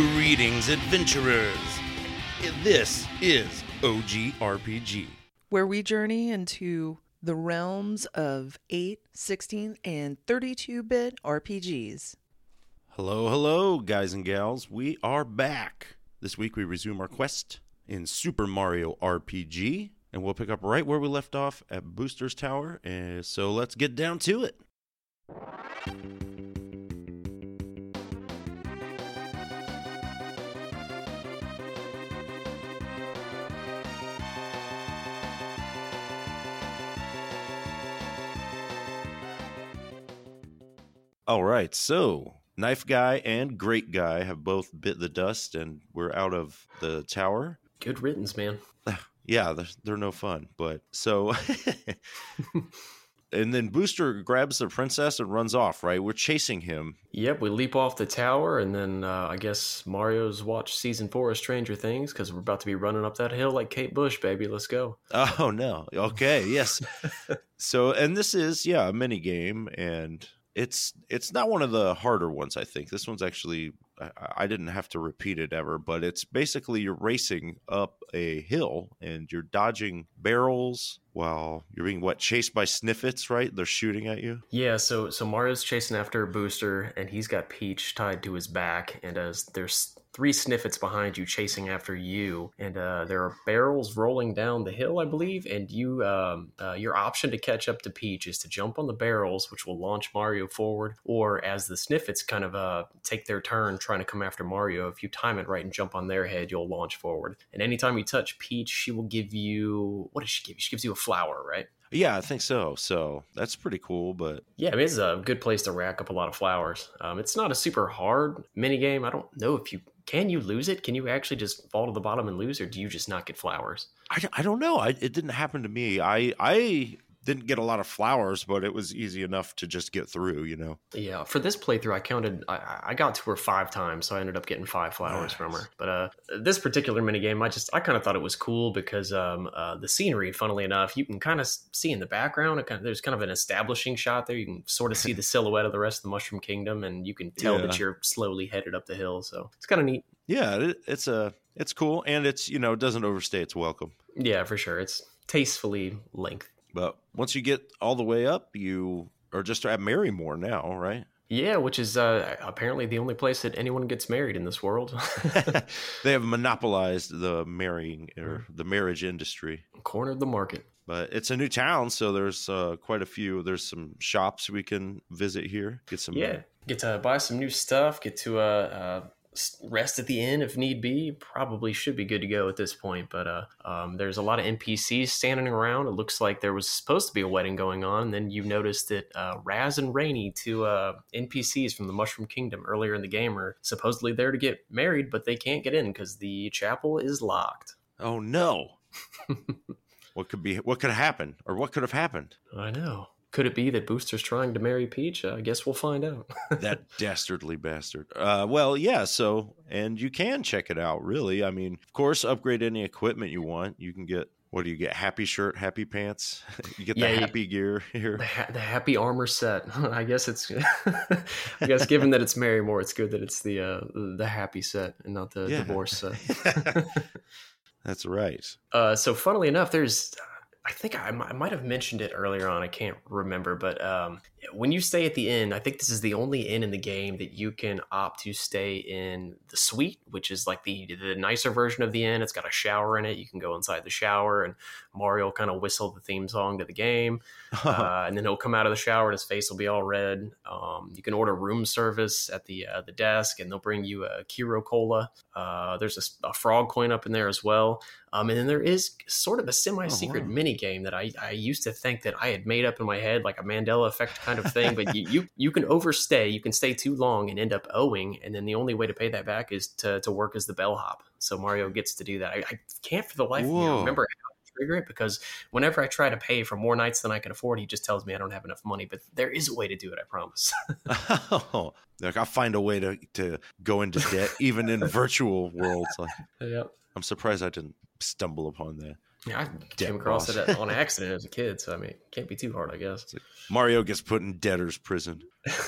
Greetings, adventurers! This is OG RPG. where we journey into the realms of 8, 16, and 32 bit RPGs. Hello, hello, guys and gals. We are back. This week we resume our quest in Super Mario RPG, and we'll pick up right where we left off at Booster's Tower. And so let's get down to it. All right, so Knife Guy and Grate Guy have both bit the dust, and we're out of the tower. Good riddance, man. Yeah, they're, they're no fun, but so. and then Booster grabs the princess and runs off, right? We're chasing him. Yep, we leap off the tower, and then uh, I guess Mario's watched season four of Stranger Things because we're about to be running up that hill like Kate Bush, baby. Let's go. Oh, no. Okay, yes. so, and this is, yeah, a mini game, and it's it's not one of the harder ones i think. This one's actually I, I didn't have to repeat it ever but it's basically you're racing up a hill and you're dodging barrels while you're being what chased by Snifits right they're shooting at you Yeah, so so Mario's chasing after a Booster, and he's got Peach tied to his back, and uh, there's three Snifits behind you chasing after you, and uh, there are barrels rolling down the hill, I believe, and you um, uh, your option to catch up to Peach is to jump on the barrels, which will launch Mario forward, or as the Snifits kind of uh, take their turn trying to come after Mario, if you time it right and jump on their head, you'll launch forward. And anytime you touch Peach, she will give you what does she give you? She gives you a flower, right? yeah i think so so that's pretty cool but Yeah, I mean, it's a good place to rack up a lot of flowers. Um, it's not a super hard mini game. I don't know if you can you lose it. Can you actually just fall to the bottom and lose, or do you just not get flowers? i, I don't know I, it didn't happen to me i i didn't get a lot of flowers but it was easy enough to just get through you know Yeah, for this playthrough, I counted. I, I got to her five times, so I ended up getting five flowers from her. But uh, this particular mini game, I just I kind of thought it was cool because um, uh, the scenery, funnily enough, you can kind of see in the background. It kind of, there's kind of an establishing shot there. You can sort of see the silhouette of the rest of the Mushroom Kingdom, and you can tell Yeah. that you're slowly headed up the hill. So it's kind of neat. yeah it, it's a it's cool and it's you know it doesn't overstay its welcome Yeah, for sure. It's tastefully length. But once you get all the way up, you are just at Marymore now, right? Yeah, which is uh, apparently the only place that anyone gets married in this world. they have monopolized the marrying or the marriage industry. Cornered the market. But it's a new town, so there's uh, quite a few. There's some shops we can visit here. Get some. Yeah, get to buy some new stuff. Get to uh, uh, rest at the inn if need be. Probably should be good to go at this point. But uh, um, there's a lot of NPCs standing around. It looks like there was supposed to be a wedding going on. And then you noticed that uh, Raz and Raini, two uh, NPCs from the Mushroom Kingdom earlier in the game, are supposedly there to get married, but they can't get in because the chapel is locked. Oh no! what could be? What could happen, or what could have happened? I know. Could it be that Booster's trying to marry Peach? I guess we'll find out. that dastardly bastard. Uh, well, yeah. So, and you can check it out. Really, I mean, of course, upgrade any equipment you want. You can get what do you get? Happy shirt, happy pants. you get the Yeah, you- happy gear here. the, ha- the happy armor set. I guess it's. I guess given that it's Marymore, it's good that it's the uh, the happy set and not the Yeah. divorce set. That's right. Uh, so, funnily enough, there's. I think I, I might have mentioned it earlier on. I can't remember, but um, when you stay at the inn, I think this is the only inn in the game that you can opt to stay in the suite, which is like the the nicer version of the inn. It's got a shower in it. You can go inside the shower, and Mario kind of whistle the theme song to the game, uh, and then he'll come out of the shower and his face will be all red. Um, you can order room service at the uh, the desk, and they'll bring you a Kiro Cola. Uh, there's a frog coin up in there as well. Um, and then there is sort of a semi-secret Oh, wow. mini game that I, I used to think that I had made up in my head, like a Mandela effect kind of thing. but you, you you can overstay, you can stay too long and end up owing, and then the only way to pay that back is to, to work as the bellhop. So Mario gets to do that. I, I can't for the life of me remember how to trigger it because whenever I try to pay for more nights than I can afford, he just tells me I don't have enough money. But there is a way to do it, I promise. oh, like I'll find a way to to go into debt, even in virtual worlds. Like, yep. I'm surprised I didn't stumble upon that. Yeah, I came across boss. it on accident as a kid, so I mean, it can't be too hard, I guess. Mario gets put in debtor's prison.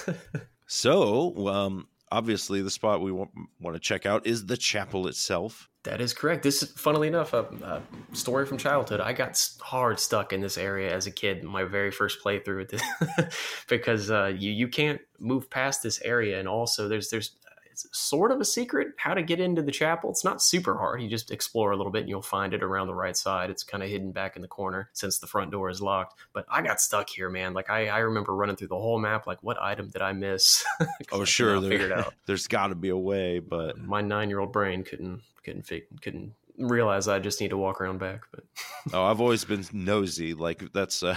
So, um, obviously, the spot we want, want to check out is the chapel itself. That is correct. This is, funnily enough, a, a, story from childhood. I got hard stuck in this area as a kid, my very first playthrough with this, because uh, you you can't move past this area, and also there's there's it's sort of a secret how to get into the chapel. It's not super hard. You just explore a little bit and you'll find it around the right side. It's kind of hidden back in the corner since the front door is locked. But I got stuck here, man. Like I, I remember running through the whole map. Like what item did I miss? oh, sure. There, figured out. There's got to be a way, but my nine year old brain couldn't couldn't couldn't realize I just need to walk around back. But oh, I've always been nosy. Like that's. Uh,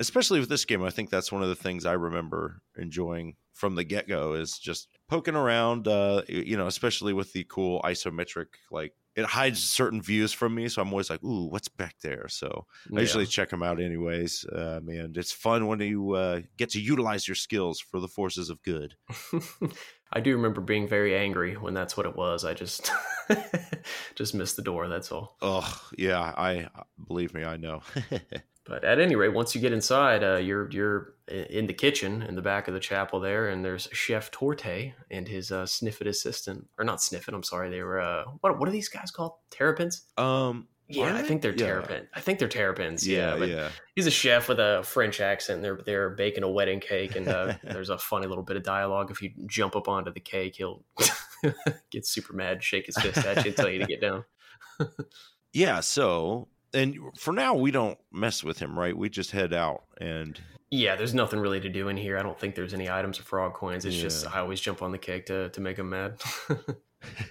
especially with this game, I think that's one of the things I remember enjoying from the get go is just poking around. Uh, you know, especially with the cool isometric, like it hides certain views from me, so I'm always like, "Ooh, what's back there?" So I usually check them out anyways. Um, and it's fun when you uh, get to utilize your skills for the forces of good. I do remember being very angry when that's what it was. I just just missed the door. That's all. Oh yeah, I believe me, I know. But at any rate, once you get inside, uh, you're you're in the kitchen in the back of the chapel there, and there's Chef Torte and his uh, Snifit assistant, or not Snifit. I'm sorry, they were uh, what what are these guys called? Terrapins? Um, yeah, I think they're yeah. terrapin. I think they're terrapins. Yeah, yeah, yeah. He's a chef with a French accent. They're they're baking a wedding cake, and uh, there's a funny little bit of dialogue. If you jump up onto the cake, he'll get super mad, shake his fist at you, and tell you to get down. yeah. So and for now we don't mess with him, right? We just head out and yeah, there's nothing really to do in here. I don't think there's any items or frog coins. It's yeah. just I always jump on the cake to to make him mad.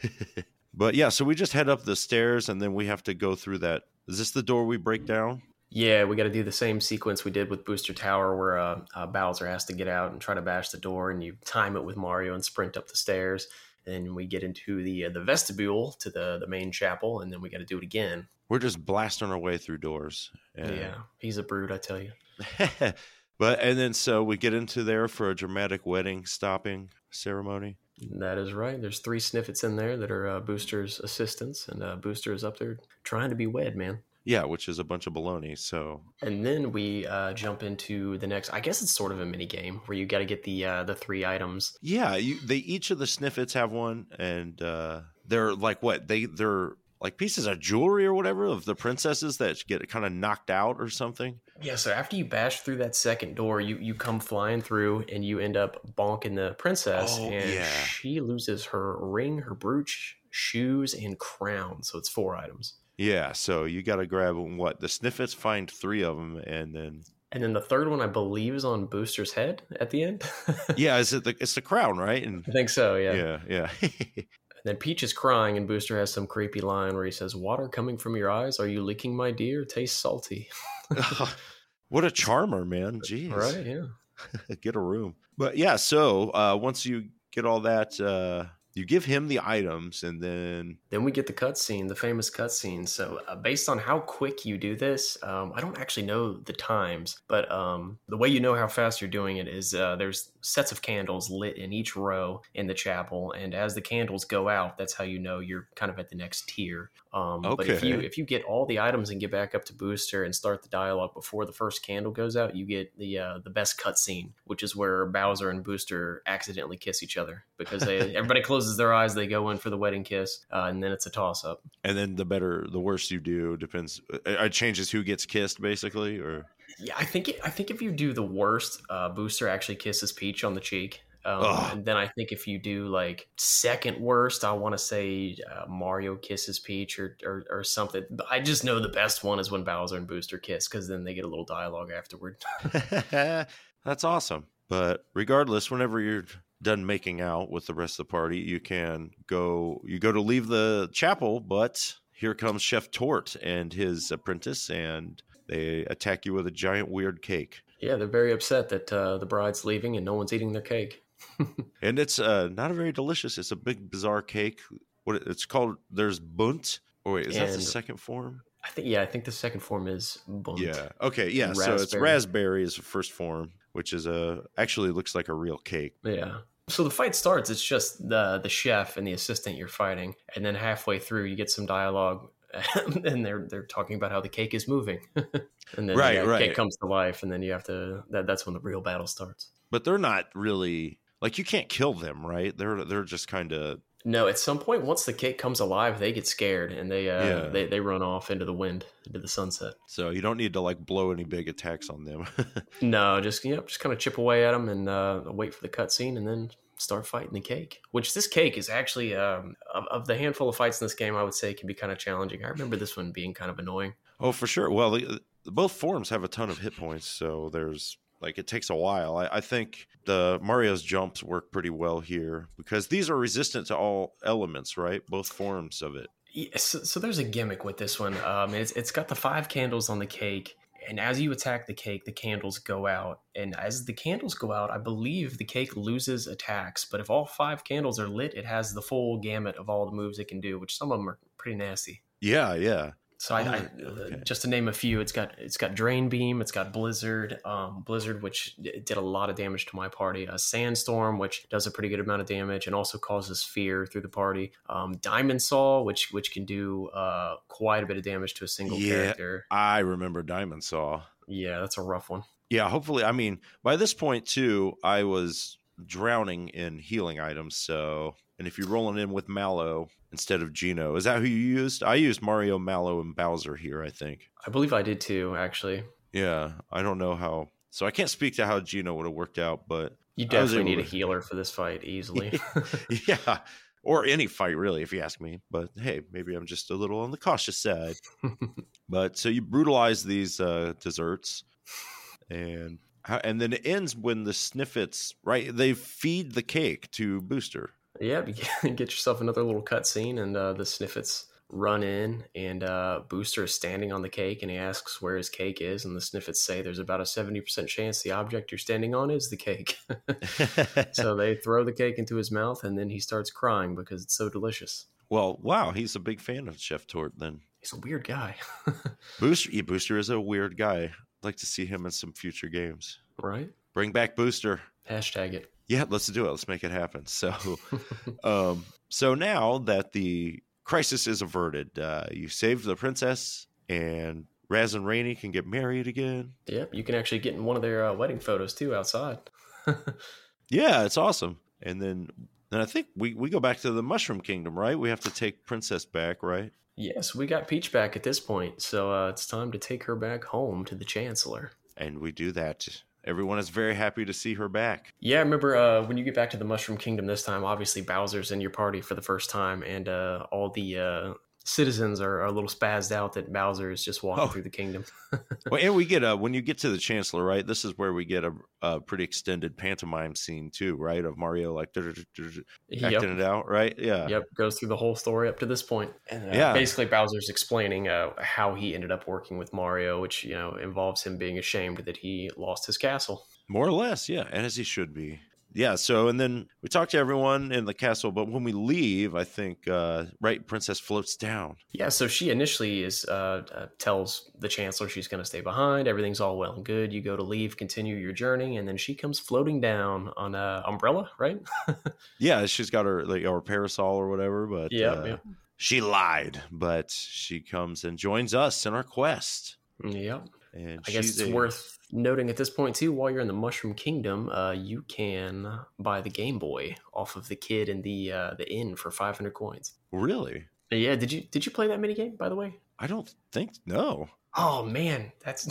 but yeah, so we just head up the stairs and then we have to go through that. Is this the door we break down? Yeah, we got to do the same sequence we did with Booster Tower, where uh, uh, Bowser has to get out and try to bash the door, and you time it with Mario and sprint up the stairs. Then we get into the uh, the vestibule to the the main chapel, and then we got to do it again. We're just blasting our way through doors. And... Yeah, he's a brute, I tell you. but and then so we get into there for a dramatic wedding stopping ceremony. That is right. There's three Snifits in there that are uh, Booster's assistants, and uh, Booster is up there trying to be wed, man. Yeah, which is a bunch of baloney. So, and then we uh, jump into the next. I guess it's sort of a mini game where you got to get the uh, the three items. Yeah, you, they each of the Snifits have one, and uh, they're like what they they're like pieces of jewelry or whatever of the princesses that get kind of knocked out or something. Yeah, so after you bash through that second door, you you come flying through and you end up bonking the princess, oh, and yeah. she loses her ring, her brooch, shoes, and crown. So it's four items. Yeah, so you got to grab what the Snifits find three of them, and then and then the third one I believe is on Booster's head at the end. yeah, is it the it's the crown, right? And I think so. Yeah, yeah, yeah. and then Peach is crying, and Booster has some creepy line where he says, "Water coming from your eyes? Are you leaking, my dear? Tastes salty." what a charmer, man! Jeez, right? Yeah, get a room. But yeah, so uh, once you get all that. Uh, you give him the items and then then we get the cutscene the famous cutscene so uh, based on how quick you do this um, i don't actually know the times but um, the way you know how fast you're doing it is uh, there's sets of candles lit in each row in the chapel and as the candles go out that's how you know you're kind of at the next tier um, okay. but if you if you get all the items and get back up to booster and start the dialogue before the first candle goes out you get the uh, the best cutscene which is where bowser and booster accidentally kiss each other because they everybody closes their eyes they go in for the wedding kiss uh, and then it's a toss up and then the better the worse you do depends it changes who gets kissed basically or yeah, I think it, I think if you do the worst, uh, Booster actually kisses Peach on the cheek. Um, and then I think if you do like second worst, I want to say uh, Mario kisses Peach or, or, or something. I just know the best one is when Bowser and Booster kiss because then they get a little dialogue afterward. That's awesome. But regardless, whenever you're done making out with the rest of the party, you can go. You go to leave the chapel, but here comes Chef Torte and his apprentice, and they attack you with a giant weird cake. Yeah, they're very upset that uh, the bride's leaving and no one's eating their cake. and it's uh, not a very delicious. It's a big bizarre cake. What it's called? There's Bundt. Oh wait, is and that the second form? I think yeah, I think the second form is Bundt. Yeah. Okay. Yeah. Raspberry. So it's raspberry is the first form, which is a actually looks like a real cake. Yeah. So the fight starts. It's just the the chef and the assistant you're fighting, and then halfway through you get some dialogue and they're they're talking about how the cake is moving, and then right, yeah, right. cake comes to life, and then you have to that that's when the real battle starts. But they're not really like you can't kill them, right? They're they're just kind of No, at some point, once the cake comes alive, they get scared and they uh, Yeah. they they run off into the wind, into the sunset. so you don't need to like blow any big attacks on them. No, just you know, just kind of chip away at them and uh, wait for the cutscene, and then start fighting the cake. Which this cake is actually um, of, of the handful of fights in this game, I would say can be kind of challenging. I remember this one being kind of annoying. oh, for sure. Well, the, both forms have a ton of hit points, so there's like it takes a while. I, I think the Mario's jumps work pretty well here because these are resistant to all elements, right? Both forms of it. Yeah, so, so there's a gimmick with this one. Um, it's it's got the five candles on the cake, and as you attack the cake, the candles go out. And as the candles go out, I believe the cake loses attacks. But if all five candles are lit, it has the full gamut of all the moves it can do, which some of them are pretty nasty. Yeah, yeah. So I, I Oh, okay. just to name a few, it's got it's got Drain Beam, it's got Blizzard, um, Blizzard which did a lot of damage to my party, a Sandstorm which does a pretty good amount of damage and also causes fear through the party, um, Diamond Saw which which can do uh, quite a bit of damage to a single Yeah. character. I remember Diamond Saw. Yeah, that's a rough one. Yeah, hopefully. I mean, by this point too, I was drowning in healing items. So, and if you're rolling in with Mallow instead of Geno, is that who you used? I used Mario, Mallow, and Bowser here. I think. I believe I did too. Actually, Yeah, I don't know how. So I can't speak to how Geno would have worked out, but you definitely need a healer for this fight easily. yeah, or any fight really, if you ask me. But hey, maybe I'm just a little on the cautious side. But so you brutalize these uh, desserts, and and then it ends when the Snifits right. They feed the cake to Booster. Yeah, get get yourself another little cutscene, and uh, the Snifits run in, and uh, Booster is standing on the cake, and he asks where his cake is, and the Snifits say there's about a seventy percent chance the object you're standing on is the cake. so they throw the cake into his mouth, and then he starts crying because it's so delicious. well, wow, he's a big fan of Chef Torte. Then He's a weird guy, Booster, yeah, Booster is a weird guy. I'd like to see him in some future games. right? Bring back Booster. Hashtag it. Yeah, let's do it. Let's make it happen. So, um, so now that the crisis is averted, uh, you saved the princess, and Raz and Raini can get married again. Yep, you can actually get in one of their uh, wedding photos too outside. Yeah, it's awesome. And then, then I think we we go back to the Mushroom Kingdom, right? We have to take Princess back, right? yes, we got Peach back at this point, so uh, it's time to take her back home to the Chancellor. And we do that. Everyone is very happy to see her back. Yeah, I remember uh, when you get back to the Mushroom Kingdom this time, obviously Bowser's in your party for the first time, and uh, all the uh, citizens are, are a little spazzed out that Bowser is just walking Oh. through the kingdom. Well, and we get a when you get to the Chancellor, right? This is where we get a, a pretty extended pantomime scene too, right? Of Mario like acting yep. it out, right? Yeah. Yep, goes through the whole story up to this point. And, uh, Yeah. Basically, Bowser's explaining uh, how he ended up working with Mario, which, you know, involves him being ashamed that he lost his castle. More or less, yeah, and as he should be. Yeah, so and then we talk to everyone in the castle, but when we leave, I think uh right princess floats down. Yeah, so she initially is uh, uh, tells the chancellor she's going to stay behind. Everything's all well and good. You go to leave, continue your journey, and then she comes floating down on a umbrella, right? Yeah, she's got her like or parasol or whatever, but Yeah, uh, yeah. she lied, but she comes and joins us in our quest. Yep. And I guess it's a- worth noting at this point too. While you're in the Mushroom Kingdom, uh, you can buy the Game Boy off of the kid in the uh, the inn for 500 coins. Really? Yeah, did you did you play that mini game by the way? I don't think no. Oh man, that's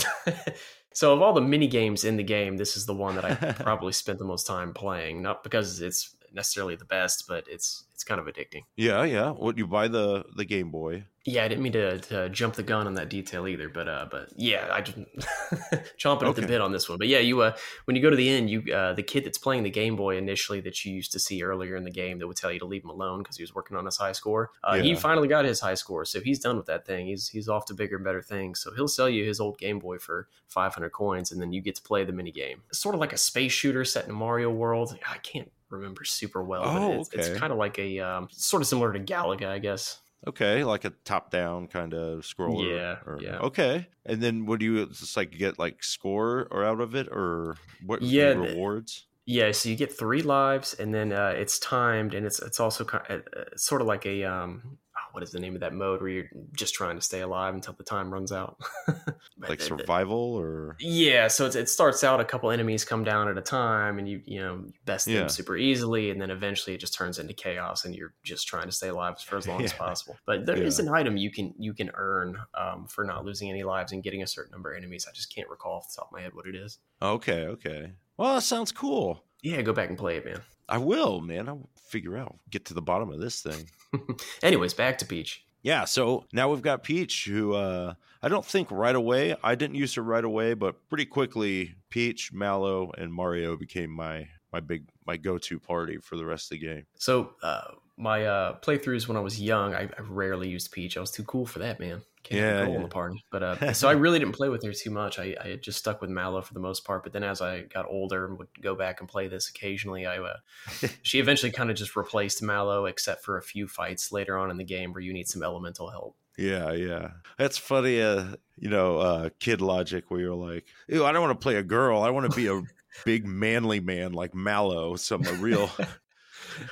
so. Of all the mini games in the game, this is the one that I probably spent the most time playing. Not because it's necessarily the best, but it's it's kind of addicting. Yeah, yeah. What you buy the the Game Boy? Yeah, I didn't mean to, to jump the gun on that detail either, but uh, but yeah, I just chomping at the bit on this one. But yeah, you uh, when you go to the end, you uh, the kid that's playing the Game Boy initially that you used to see earlier in the game that would tell you to leave him alone because he was working on his high score. Uh, He finally got his high score, so he's done with that thing. He's he's off to bigger and better things. So he'll sell you his old Game Boy for 500 coins, and then you get to play the mini game. It's sort of like a space shooter set in a Mario world. I can't remember super well, Oh, but it's, it's kind of like a um, sort of similar to Galaga, I guess. Okay, like a top down kind of scroller. Yeah, or- yeah. Okay, and then what do you just like get like score or out of it or what? Yeah, rewards. Yeah, so you get three lives, and then uh, it's timed, and it's it's also kind of, uh, sort of like a um, what is the name of that mode where you're just trying to stay alive until the time runs out? like survival or yeah. So it starts out a couple enemies come down at a time, and you you know you best them super easily, and then eventually it just turns into chaos, and you're just trying to stay alive for as long as possible. But there is Yeah. an item you can you can earn um, for not losing any lives and getting a certain number of enemies. I just can't recall off the top of my head what it is. okay, okay. Well, that sounds cool. Yeah, go back and play it, man. I will, man. I'll figure out, get to the bottom of this thing. Anyways, back to Peach. Yeah, so now we've got Peach, who uh, I don't think right away. I didn't use her right away, but pretty quickly, Peach, Mallow, and Mario became my my big my go to party for the rest of the game. So uh, my uh, playthroughs when I was young, I, I rarely used Peach. I was too cool for that, man. Can't Yeah, control yeah. the party. But uh, so I really didn't play with her too much. I, I just stuck with Mallow for the most part. But then as I got older and would go back and play this occasionally, I uh, she eventually kind of just replaced Mallow, except for a few fights later on in the game where you need some elemental help. Yeah, yeah, that's funny. Uh, you know, uh, kid logic where you're like, "Ew, I don't want to play a girl. I want to be a big manly man like Mallow, some a real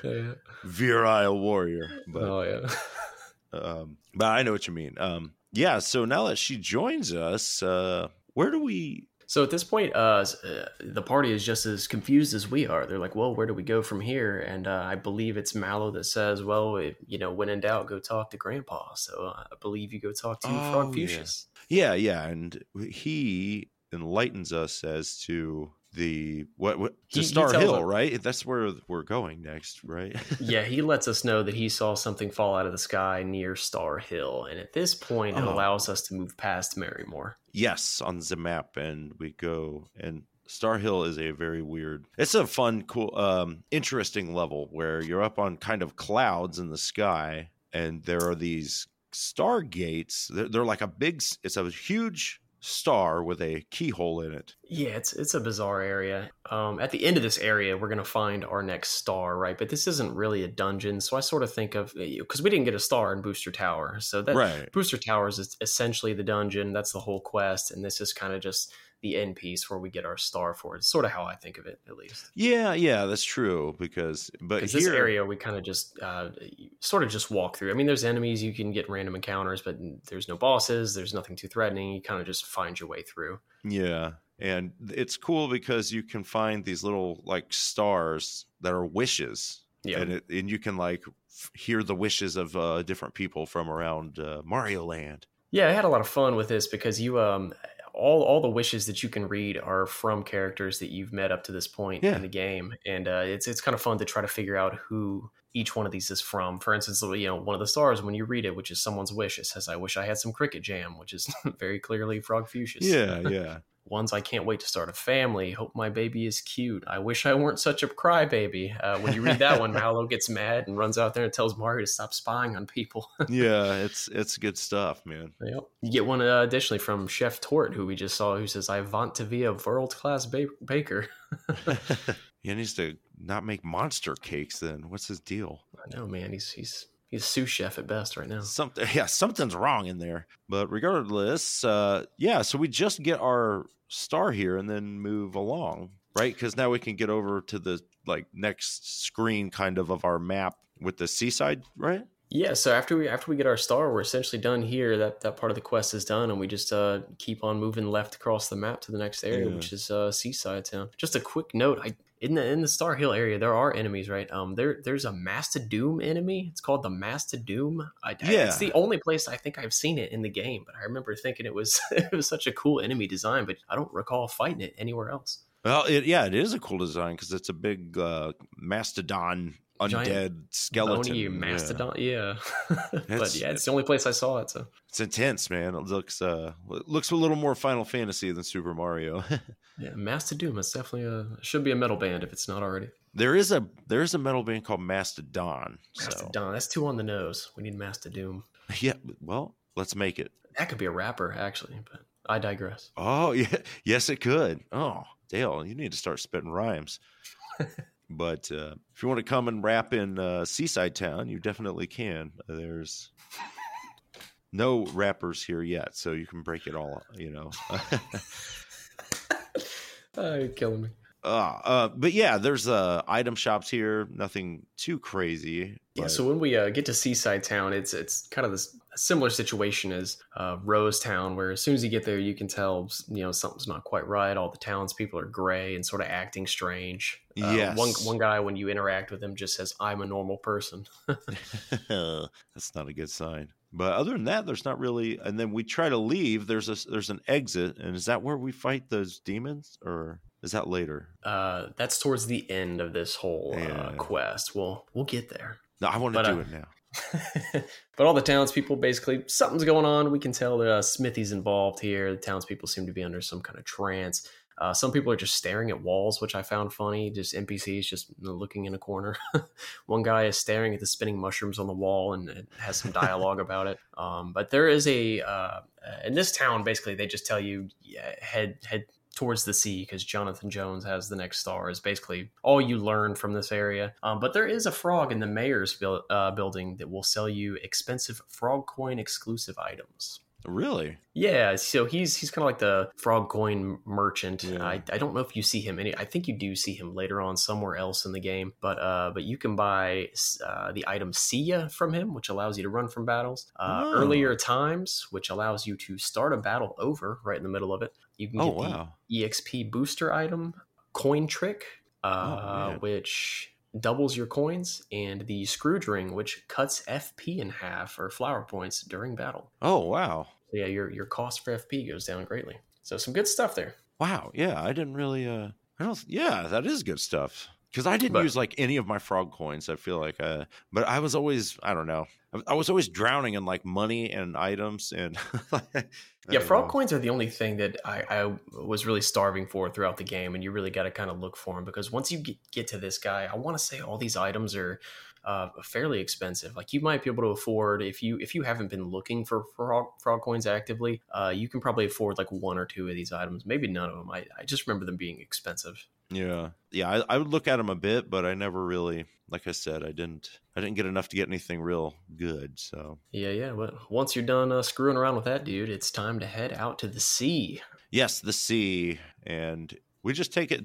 yeah. virile warrior." But oh yeah. um, but I know what you mean. Um, yeah. So now that she joins us, uh, where do we? So at this point, uh, uh, the party is just as confused as we are. They're like, "Well, where do we go from here?" And uh, I believe it's Mallow that says, "Well, if, you know, when in doubt, go talk to Grandpa." So uh, I believe you go talk to Oh, Frog yeah. Fuchsius. Yeah, yeah, and he enlightens us as to the what, what to He- Star Hill, right? That's where we're going next, right? yeah, he lets us know that he saw something fall out of the sky near Star Hill, and at this point, it Oh. allows us to move past Marymore. yes, on the map, and we go and. Star Hill is a very weird. It's a fun, cool, um, interesting level where you're up on kind of clouds in the sky, and there are these stargates. They're, they're like a big. It's a huge star with a keyhole in it. Yeah, it's it's a bizarre area. Um, at the end of this area, we're gonna find our next star, right? But this isn't really a dungeon, so I sort of think of because we didn't get a star in Booster Tower, so that right. Booster Towers is essentially the dungeon. That's the whole quest, and this is kind of just the end piece where we get our star for it. It's sort of how I think of it, at least. Yeah, yeah, that's true. Because but here, this area we kind of just uh, sort of just walk through. I mean, there's enemies you can get random encounters, but there's no bosses. There's nothing too threatening. You kind of just find your way through. Yeah. And it's cool because you can find these little like stars that are wishes. Yeah. And it, and you can like f- hear the wishes of uh, different people from around uh, Mario Land. Yeah, I had a lot of fun with this because you um all all the wishes that you can read are from characters that you've met up to this point Yeah. in the game, and uh, it's it's kind of fun to try to figure out who each one of these is from. For instance, you know, one of the stars when you read it, which is someone's wish, it says, "I wish I had some cricket jam," which is very clearly Frogfucius. Yeah, yeah. Ones I can't wait to start a family. Hope my baby is cute. I wish I weren't such a crybaby. Uh, when you read that one, Mallow gets mad and runs out there and tells Mario to stop spying on people. yeah, it's it's good stuff, man. Yep. You get one uh, additionally from Chef Torte, who we just saw, who says, "I want to be a world class ba- baker." he needs to not make monster cakes then. What's his deal? I know, man. He's he's he's a sous chef at best right now. Something yeah, something's wrong in there. But regardless, uh yeah, so we just get our star here and then move along, right? Cuz now we can get over to the like next screen kind of of our map with the seaside, right? Yeah. So after we after we get our star, we're essentially done here. That that part of the quest is done, and we just uh, keep on moving left across the map to the next area, Yeah. which is uh, Seaside Town. Just a quick note: I in the in the Star Hill area, there are enemies, right? Um, there there's a Mastadoom enemy. It's called the Mastadoom. I- Yeah. it's the only place I think I've seen it in the game. But I remember thinking it was it was such a cool enemy design, but I don't recall fighting it anywhere else. Well, it, yeah, it is a cool design cuz it's a big uh mastodon undead Giant skeleton. Bony mastodon, yeah. but It's- yeah, it's the only place I saw it. So It's intense, man. It looks uh it looks a little more Final Fantasy than Super Mario. yeah, Mastadoom is definitely a should be a metal band if it's not already. there is a there is a metal band called Mastodon. So Mastodon, that's too on the nose. We need Mastadoom. yeah, well, let's make it. That could be a rapper, actually, but I digress. Oh yeah, yes, it could. Oh, Dale, you need to start spitting rhymes. But uh, if you want to come and rap in uh, Seaside Town, you definitely can. There's no rappers here yet, so you can break it all. You know. Oh, you're killing me. Uh, uh, but yeah, there's uh item shops here. Nothing too crazy. Yeah, so when we uh, get to Seaside Town, it's it's kind of this similar situation as uh, Rose Town, where as soon as you get there, you can tell you know something's not quite right. All the townspeople are gray and sort of acting strange. Uh, Yes. one one guy when you interact with him just says, "I'm a normal person." that's not a good sign. But other than that, there's not really. And then we try to leave. There's a there's an exit, and is that where we fight those demons, or is that later? Uh, that's towards the end of this whole uh, quest. We'll we'll get there. No, I want to do uh, it now. but all the townspeople basically something's going on. We can tell that uh, Smithy's involved here. The townspeople seem to be under some kind of trance. Uh, some people are just staring at walls, which I found funny. Just NPCs just looking in a corner. One guy is staring at the spinning mushrooms on the wall and it has some dialogue about it. Um, but there is a uh, in this town. Basically, they just tell you yeah, head head towards the sea because Jonathan Jones has the next star is basically all you learn from this area. Um, but there is a frog in the mayor's uh, building that will sell you expensive frog coin exclusive items. Really? Yeah, so he's he's kind of like the frog coin merchant. Yeah. I, I don't know if you see him any. I think you do see him later on somewhere else in the game. But uh, but you can buy uh, the item See Ya from him, which allows you to run from battles. Uh, Oh. Earlier times, which allows you to start a battle over right in the middle of it. You can Oh get wow. the EXP booster item, Coin Trick, uh, Oh, which doubles your coins, and the Scrooge Ring, which cuts FP in half or flower points during battle. Oh wow. So yeah, your your cost for FP goes down greatly. So some good stuff there. Wow. Yeah, I didn't really. uh I don't. Yeah, that is good stuff. Because I didn't But- use like any of my frog coins. I feel like, uh, but I was always. I don't know. I, I was always drowning in like money and items and. Yeah, frog coins are the only thing that I, I was really starving for throughout the game, and you really got to kind of look for them because once you get, get to this guy, I want to say all these items are uh, fairly expensive. Like you might be able to afford if you if you haven't been looking for frog, frog coins actively, uh, you can probably afford like one or two of these items, maybe none of them. I, I just remember them being expensive. Yeah, yeah. I, I would look at them a bit, but I never really, like I said, I didn't. I didn't get enough to get anything real good. So Yeah, yeah. But once you're done uh, screwing around with that dude, it's time to head out to the sea. yes, the sea, and we just take it.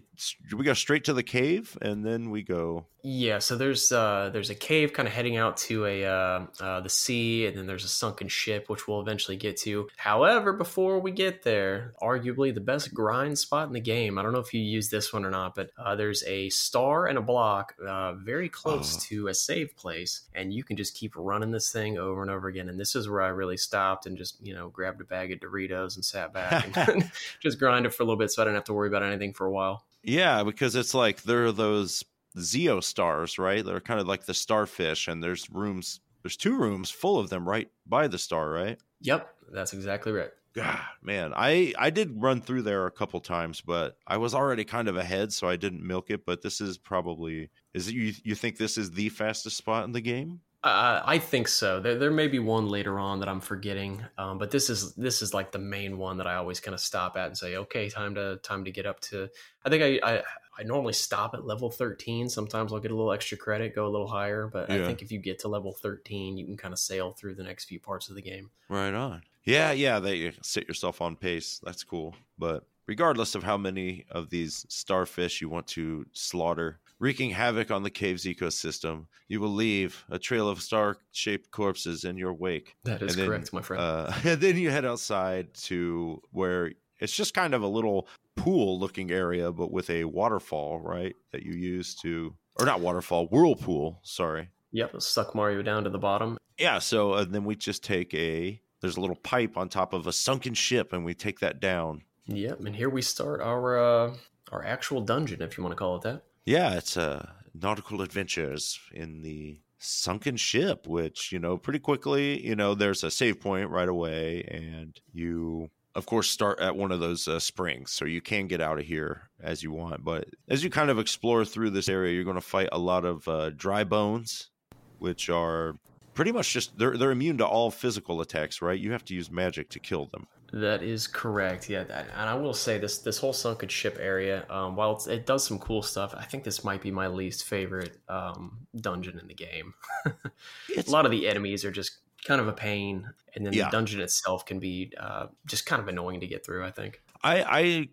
We go straight to the cave, and then we go. Yeah, so there's uh, there's a cave kind of heading out to a uh, uh, the sea, and then there's a sunken ship, which we'll eventually get to. However, before we get there, arguably the best grind spot in the game. I don't know if you use this one or not, but uh, there's a star and a block uh, very close Oh. to a save place, and you can just keep running this thing over and over again. And this is where I really stopped and just you know grabbed a bag of Doritos and sat back and just grinded for a little bit, so I didn't have to worry about anything for a while. Yeah, because it's like there are those Zeo stars, right? They're kind of like the starfish, and there's rooms. There's two rooms full of them right by the star, right? Yep, that's exactly right. God, man, I I did run through there a couple times, but I was already kind of ahead, so I didn't milk it. But this is probably is it, you you think this is the fastest spot in the game? Uh, I think so. There, there may be one later on that I'm forgetting, um, but this is this is like the main one that I always kind of stop at and say, okay, time to time to get up to. I think I I, I normally stop at level 13. Sometimes I'll get a little extra credit, go a little higher, but I think if you get to level 13, you can kind of sail through the next few parts of the game. Right on. Yeah, yeah, that you set yourself on pace. That's cool. But regardless of how many of these starfish you want to slaughter, wreaking havoc on the cave's ecosystem, you will leave a trail of star-shaped corpses in your wake. That is And then, correct, my friend. Uh, and then you head outside to where it's just kind of a little pool-looking area, but with a waterfall, right? That you use to, or not waterfall, whirlpool. Sorry. yep, suck Mario down to the bottom. Yeah, so uh, then we just take a there's a little pipe on top of a sunken ship and we take that down. Yep, and here we start our uh, our actual dungeon, if you want to call it that. Yeah, it's uh nautical adventures in the sunken ship which, you know, pretty quickly, you know, there's a save point right away and you of course start at one of those uh, springs so you can get out of here as you want but as you kind of explore through this area you're going to fight a lot of uh, dry bones which are pretty much just they're they're immune to all physical attacks right? You have to use magic to kill them That is correct. Yeah, that, and I will say this: this whole sunken ship area, um, while it's, it does some cool stuff, I think this might be my least favorite um, dungeon in the game. A lot of the enemies are just kind of a pain, and then Yeah. the dungeon itself can be uh, just kind of annoying to get through. I think. I,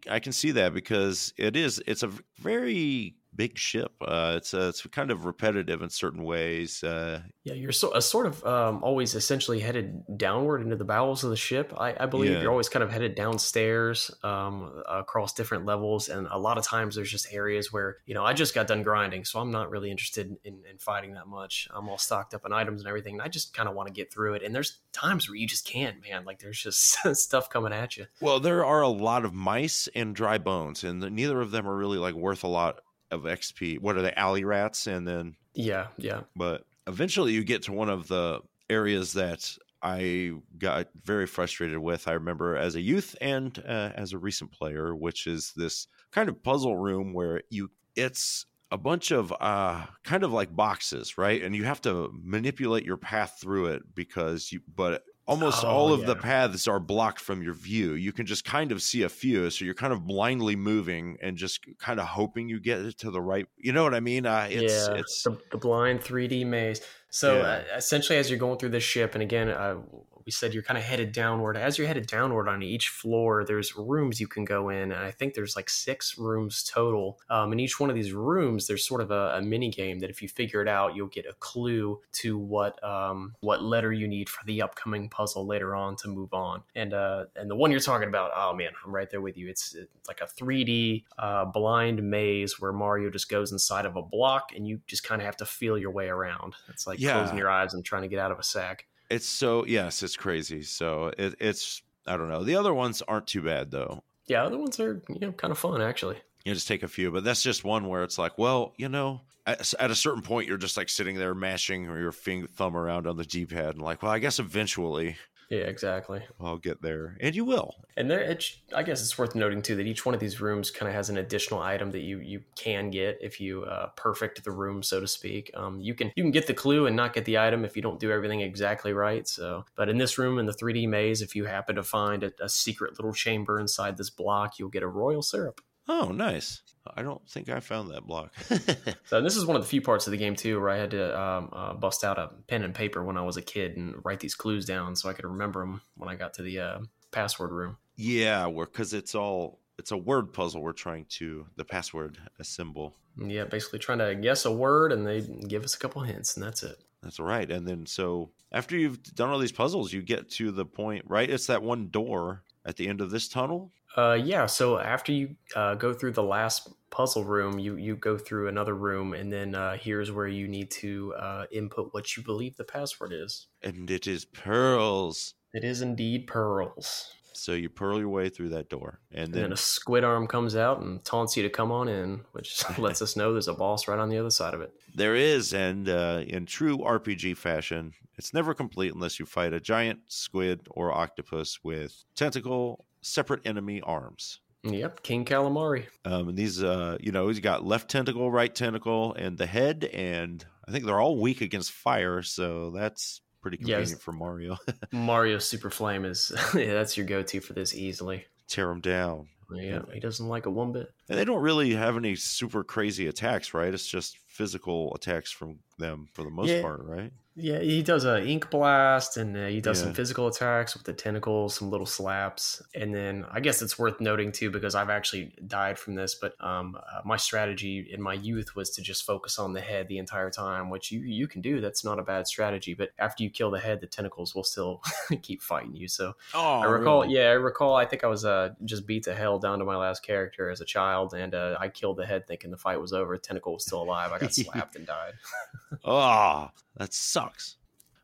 I I can see that because it is it's a very big ship. Uh, it's uh, it's kind of repetitive in certain ways. Uh, Yeah, you're so, uh, sort of um, always essentially headed downward into the bowels of the ship. I, I believe Yeah. you're always kind of headed downstairs um, across different levels, and a lot of times there's just areas where you know I just got done grinding, so I'm not really interested in, in fighting that much. I'm all stocked up on items and everything, and I just kind of want to get through it. And there's times where you just can't, man. Like there's just stuff coming at you. well, there are a lot of mice and dry bones, and neither of them are really like worth a lot of XP. What are the alley rats? And then, Yeah, yeah. but eventually you get to one of the areas that I got very frustrated with. I remember as a youth and uh, as a recent player, which is this kind of puzzle room where you it's a bunch of uh kind of like boxes, right? And you have to manipulate your path through it because you but almost Oh, all of the paths are blocked from your view. You can just kind of see a few, so you're kind of blindly moving and just kind of hoping you get it to the right. You know what I mean? Uh, it's yeah, it's the, the blind 3D maze. So Yeah. uh, essentially, as you're going through this ship, and again, uh, we said you're kind of headed downward. As you're headed downward on each floor, there's rooms you can go in, and I think there's like six rooms total. Um, in each one of these rooms, there's sort of a, a mini game that if you figure it out, you'll get a clue to what um, what letter you need for the upcoming puzzle later on to move on. And uh, and the one you're talking about, oh man, I'm right there with you. It's, it's like a 3D uh, blind maze where Mario just goes inside of a block, and you just kind of have to feel your way around. It's like Yeah. closing your eyes and trying to get out of a sack. It's so yes, it's crazy. So it, it's I don't know. The other ones aren't too bad though. Yeah, other ones are you know kind of fun actually. You just take a few, but that's just one where it's like, well, you know, at, at a certain point, you're just like sitting there mashing or your finger thumb around on the D-pad, and like, well, I guess eventually Yeah, exactly. I'll get there, and you will. And there, it's, I guess it's worth noting too that each one of these rooms kind of has an additional item that you you can get if you uh, perfect the room, so to speak. Um, you can you can get the clue and not get the item if you don't do everything exactly right. So, but in this room in the 3D maze, if you happen to find a, a secret little chamber inside this block, you'll get a royal syrup. Oh, nice. I don't think I found that block. So this is one of the few parts of the game too where I had to um, uh, bust out a pen and paper when I was a kid and write these clues down so I could remember them when I got to the uh, password room. yeah, because it's all it's a word puzzle. We're trying to the password a symbol. Yeah, basically trying to guess a word and they give us a couple hints and that's it. That's right. And then so after you've done all these puzzles, you get to the point, right? It's that one door at the end of this tunnel. Uh, yeah. So after you uh, go through the last puzzle room, you you go through another room, and then uh, here's where you need to uh, input what you believe the password is. And it is pearls. It is indeed pearls. So you pearl your way through that door. And And then, then a squid arm comes out and taunts you to come on in, which lets us know there's a boss right on the other side of it. there is, and uh, in true RPG fashion, it's never complete unless you fight a giant squid or octopus with tentacle, separate enemy arms. Yep, King Calamari. Um, and these, uh, you know, he's got left tentacle, right tentacle, and the head, and I think they're all weak against fire, so that's pretty Yes. convenient for Mario. Mario Super Flame is yeah, that's your go-to for this easily. Tear him down. Yeah, he doesn't like it one bit. And they don't really have any super crazy attacks, right? It's just physical attacks from them for the most Yeah. part, right? Yeah, he does a ink blast, and uh, he does Yeah. some physical attacks with the tentacles, some little slaps, and then I guess it's worth noting too because I've actually died from this. But um, uh, my strategy in my youth was to just focus on the head the entire time, which you you can do. That's not a bad strategy. But after you kill the head, the tentacles will still keep fighting you. So Oh, I recall, yeah, I recall. I think I was uh, just beat to hell down to my last character as a child, and uh, I killed the head thinking the fight was over. Tentacle was still alive. I got slapped and died. Ah, that sucks.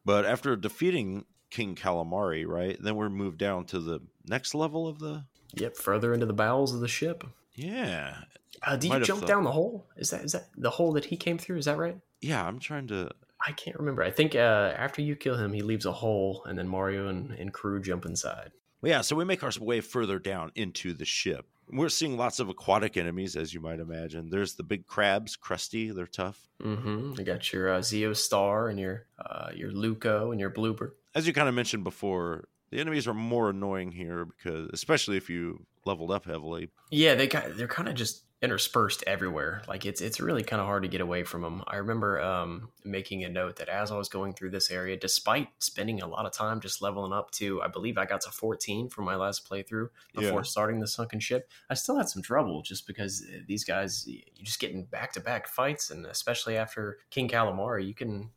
But after defeating King Calamari, right, then we're moved down to the next level of the. Yep, further into the bowels of the ship. Yeah, Uh, did Might you jump thought- down the hole? Is that is that the hole that he came through? Is that right? yeah. I'm trying to. I can't remember. I think uh, after you kill him, he leaves a hole, and then Mario and, and crew jump inside. Well, yeah, so we make our way further down into the ship. We're seeing lots of aquatic enemies, as you might imagine. There's the big crabs, crusty. They're tough. Mm-hmm. You got your uh, Zeo Star and your uh, your Luco and your Blooper. As you kind of mentioned before, the enemies are more annoying here because, especially if you leveled up heavily. Yeah, they got they're kind of just interspersed everywhere. Like it's it's really kind of hard to get away from them. I remember um, making a note that as I was going through this area, despite spending a lot of time just leveling up to, I believe I got to 14 for my last playthrough before Yeah. starting the sunken ship. I still had some trouble just because uh, these guys, you just getting back to back fights, and especially after King Calamari, you can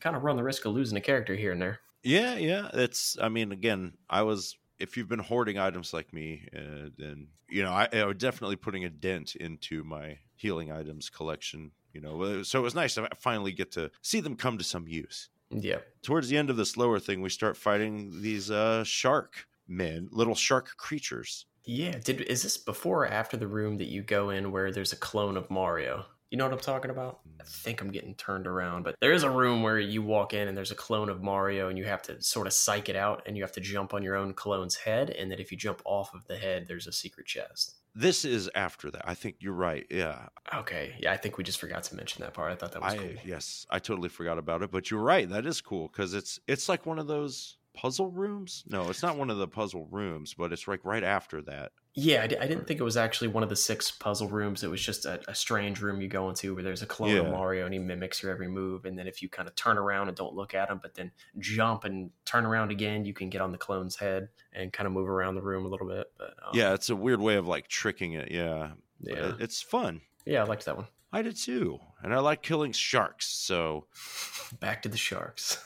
kind of run the risk of losing a character here and there. Yeah, yeah. It's. I mean, again, I was. If you've been hoarding items like me, uh, then you know I, I was definitely putting a dent into my healing items collection. You know, uh, so it was nice to finally get to see them come to some use. Yeah. Towards the end of this lower thing, we start fighting these uh, shark men, little shark creatures. Yeah, did is this before or after the room that you go in where there's a clone of Mario? You know what I'm talking about? I mm. think I'm getting turned around, but there is a room where you walk in and there's a clone of Mario and you have to sort of psych it out and you have to jump on your own clone's head and that if you jump off of the head there's a secret chest. This is after that. I think you're right. Yeah, Okay, yeah, I think we just forgot to mention that part. I thought that was I cool. yes, I totally forgot about it. But you're right. That is cool because it's it's like one of those puzzle rooms. No, it's not one of the puzzle rooms, but it's like right after that. Yeah, I, didn't think it was actually one of the six puzzle rooms. It was just a, a strange room you go into where there's a clone of Mario and he mimics your every move. And then if you kind of turn around and don't look at him, but then jump and turn around again, you can get on the clone's head and kind of move around the room a little bit. But um, Yeah, it's a weird way of like tricking it. Yeah, yeah, it- it's fun. yeah, I liked that one. I did too, and I like killing sharks. So Back to the sharks.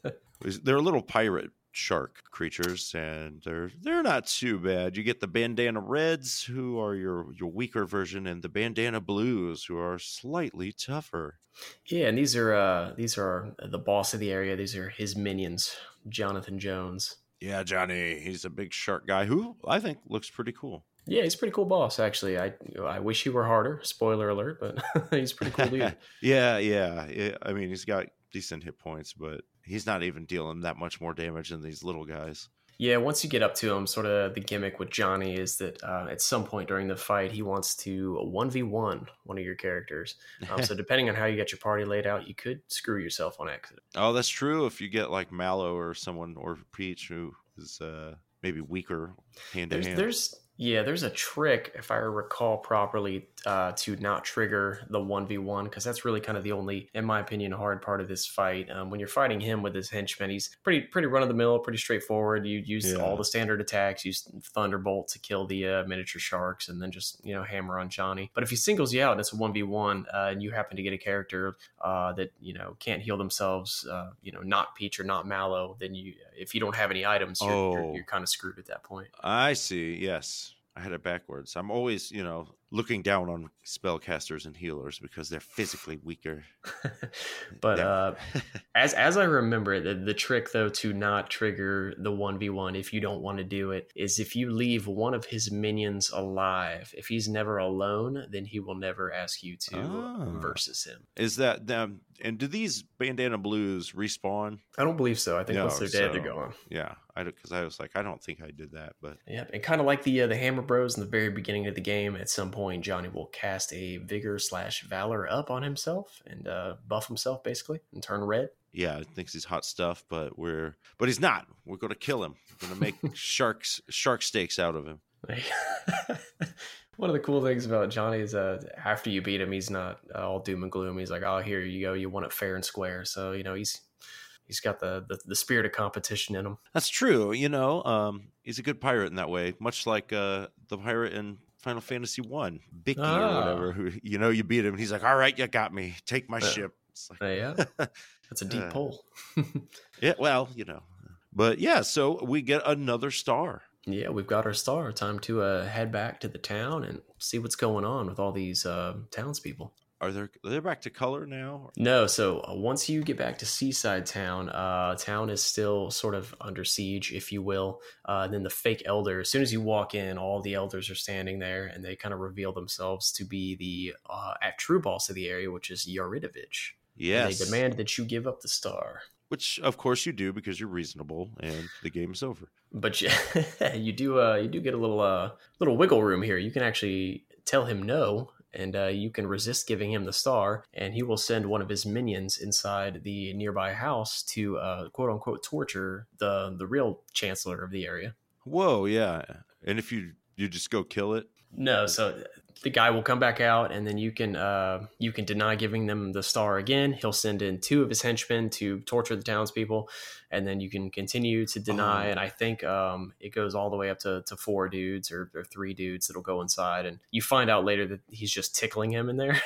they're a little pirate shark creatures, and they're they're not too bad. You get the bandana reds, who are your your weaker version, and the bandana blues, who are slightly tougher. yeah, and these are uh, these are the boss of the area. These are his minions, Jonathan Jones. Yeah, Johnny, he's a big shark guy who I think looks pretty cool. Yeah, he's a pretty cool boss. Actually, I I wish he were harder. Spoiler alert, but he's a pretty cool dude. yeah, yeah, yeah. I mean, he's got decent hit points, but he's not even dealing that much more damage than these little guys. Yeah, once you get up to him, sort of the gimmick with Johnny is that uh, at some point during the fight, he wants to 1v1 one of your characters. Um, so, depending on how you get your party laid out, you could screw yourself on accident. Oh, that's true. If you get like Mallow or someone or Peach who is uh, maybe weaker hand to hand. there's, yeah, there's a trick, if I recall properly, uh, to not trigger the 1v1, because that's really kind of the only, in my opinion, hard part of this fight. Um, when you're fighting him with his henchmen, he's pretty pretty run of the mill, pretty straightforward. You use Yeah. all the standard attacks, use Thunderbolt to kill the uh, miniature sharks, and then just, you know, hammer on Johnny. But if he singles you out and it's a 1v1, uh, and you happen to get a character uh, that, you know, can't heal themselves, uh, you know, not Peach or not Mallow, then you, if you don't have any items, you're, Oh. you're, you're kind of screwed at that point. I see. Yes, I had it backwards. I'm always, you know, looking down on spellcasters and healers because they're physically weaker. but Yeah. uh, as as I remember it, the, the trick though to not trigger the one v one if you don't want to do it is if you leave one of his minions alive. If he's never alone, then he will never ask you to Ah. versus him. Is that them? And do these bandana blues respawn? I don't believe so. I think No, once they're dead, they're so- gone. Yeah, because I was like, I don't think I did that, but Yep, and kind of like the uh, the Hammer Bros in the very beginning of the game, at some point Johnny will cast a Vigor slash Valor up on himself and uh, buff himself basically and turn red. yeah, I thinks he's hot stuff. But we're but he's not. We're gonna kill him. We're gonna make sharks shark steaks out of him. One of the cool things about Johnny is uh, after you beat him, he's not uh, all doom and gloom. He's like, "Oh, here you go. You won it fair and square." So you know he's he's got the the, the spirit of competition in him. That's true. You know, um, he's a good pirate in that way, much like uh, the pirate in Final Fantasy One, Bikke Ah. or whatever. Who you know, you beat him, he's like, "All right, you got me. Take my Yeah. ship." Like, Uh, yeah, that's a deep Uh, pull. yeah, well, you know, but yeah. So we get another star. yeah, we've got our star. Time to uh, head back to the town and see what's going on with all these uh, townspeople. Are they they're back to color now? No, so uh, once you get back to Seaside Town, uh, town is still sort of under siege, if you will. Uh, and then the fake elder, as soon as you walk in, all the elders are standing there, and they kind of reveal themselves to be the uh, at true boss of the area, which is Yaridovich. And Yes. they demand that you give up the star. Which of course you do because you're reasonable and the game's over. But you, you do uh, you do get a little uh, little wiggle room here. You can actually tell him no, and uh, you can resist giving him the star, and he will send one of his minions inside the nearby house to uh, quote unquote torture the the real chancellor of the area. Whoa, yeah. And if you you just go kill it, No, so the guy will come back out, and then you can uh, you can deny giving them the star again. He'll send in two of his henchmen to torture the townspeople, and then you can continue to deny. Oh. And I think um, it goes all the way up to, to four dudes or, or three dudes that'll go inside, and you find out later that he's just tickling him in there.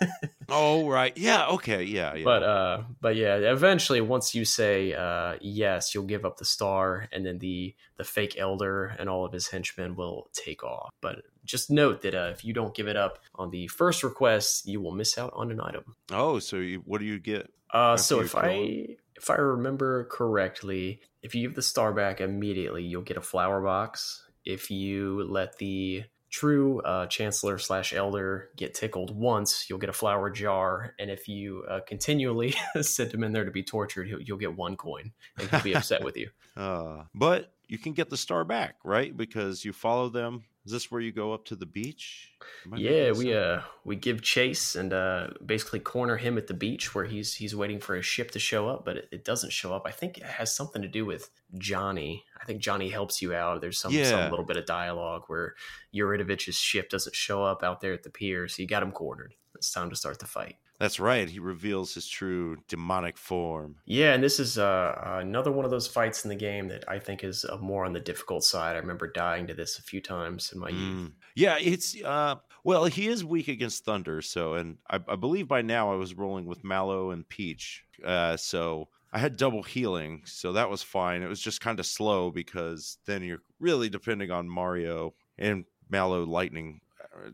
Oh right, yeah, okay, yeah, yeah. But uh, but yeah, eventually, once you say uh, yes, you'll give up the star, and then the the fake elder and all of his henchmen will take off. But just note that uh, if you don't give it up on the first request, you will miss out on an item. oh, so you, what do you get? Uh, so if I if I remember correctly, if you give the star back immediately, you'll get a flower box. If you let the true uh, chancellor slash elder get tickled once, you'll get a flower jar. And if you uh, continually send him in there to be tortured, you'll get one coin, and he'll be upset with you. Uh, but you can get the star back, right? Because you follow them. Is this where you go up to the beach? Am I making Yeah, we uh we give chase and uh basically corner him at the beach where he's he's waiting for his ship to show up, but it, it doesn't show up. I think it has something to do with Johnny. I think Johnny helps you out. There's some Yeah. some little bit of dialogue where Yaridovich's ship doesn't show up out there at the pier, so you got him cornered. It's time to start the fight. That's right. He reveals his true demonic form. Yeah, and this is uh, another one of those fights in the game that I think is uh, more on the difficult side. I remember dying to this a few times in my youth. Mm. Yeah, it's uh well, he is weak against Thunder, so and I, I believe by now I was rolling with Mallow and Peach. Uh so I had double healing, so that was fine. It was just kind of slow because then you're really depending on Mario and Mallow lightning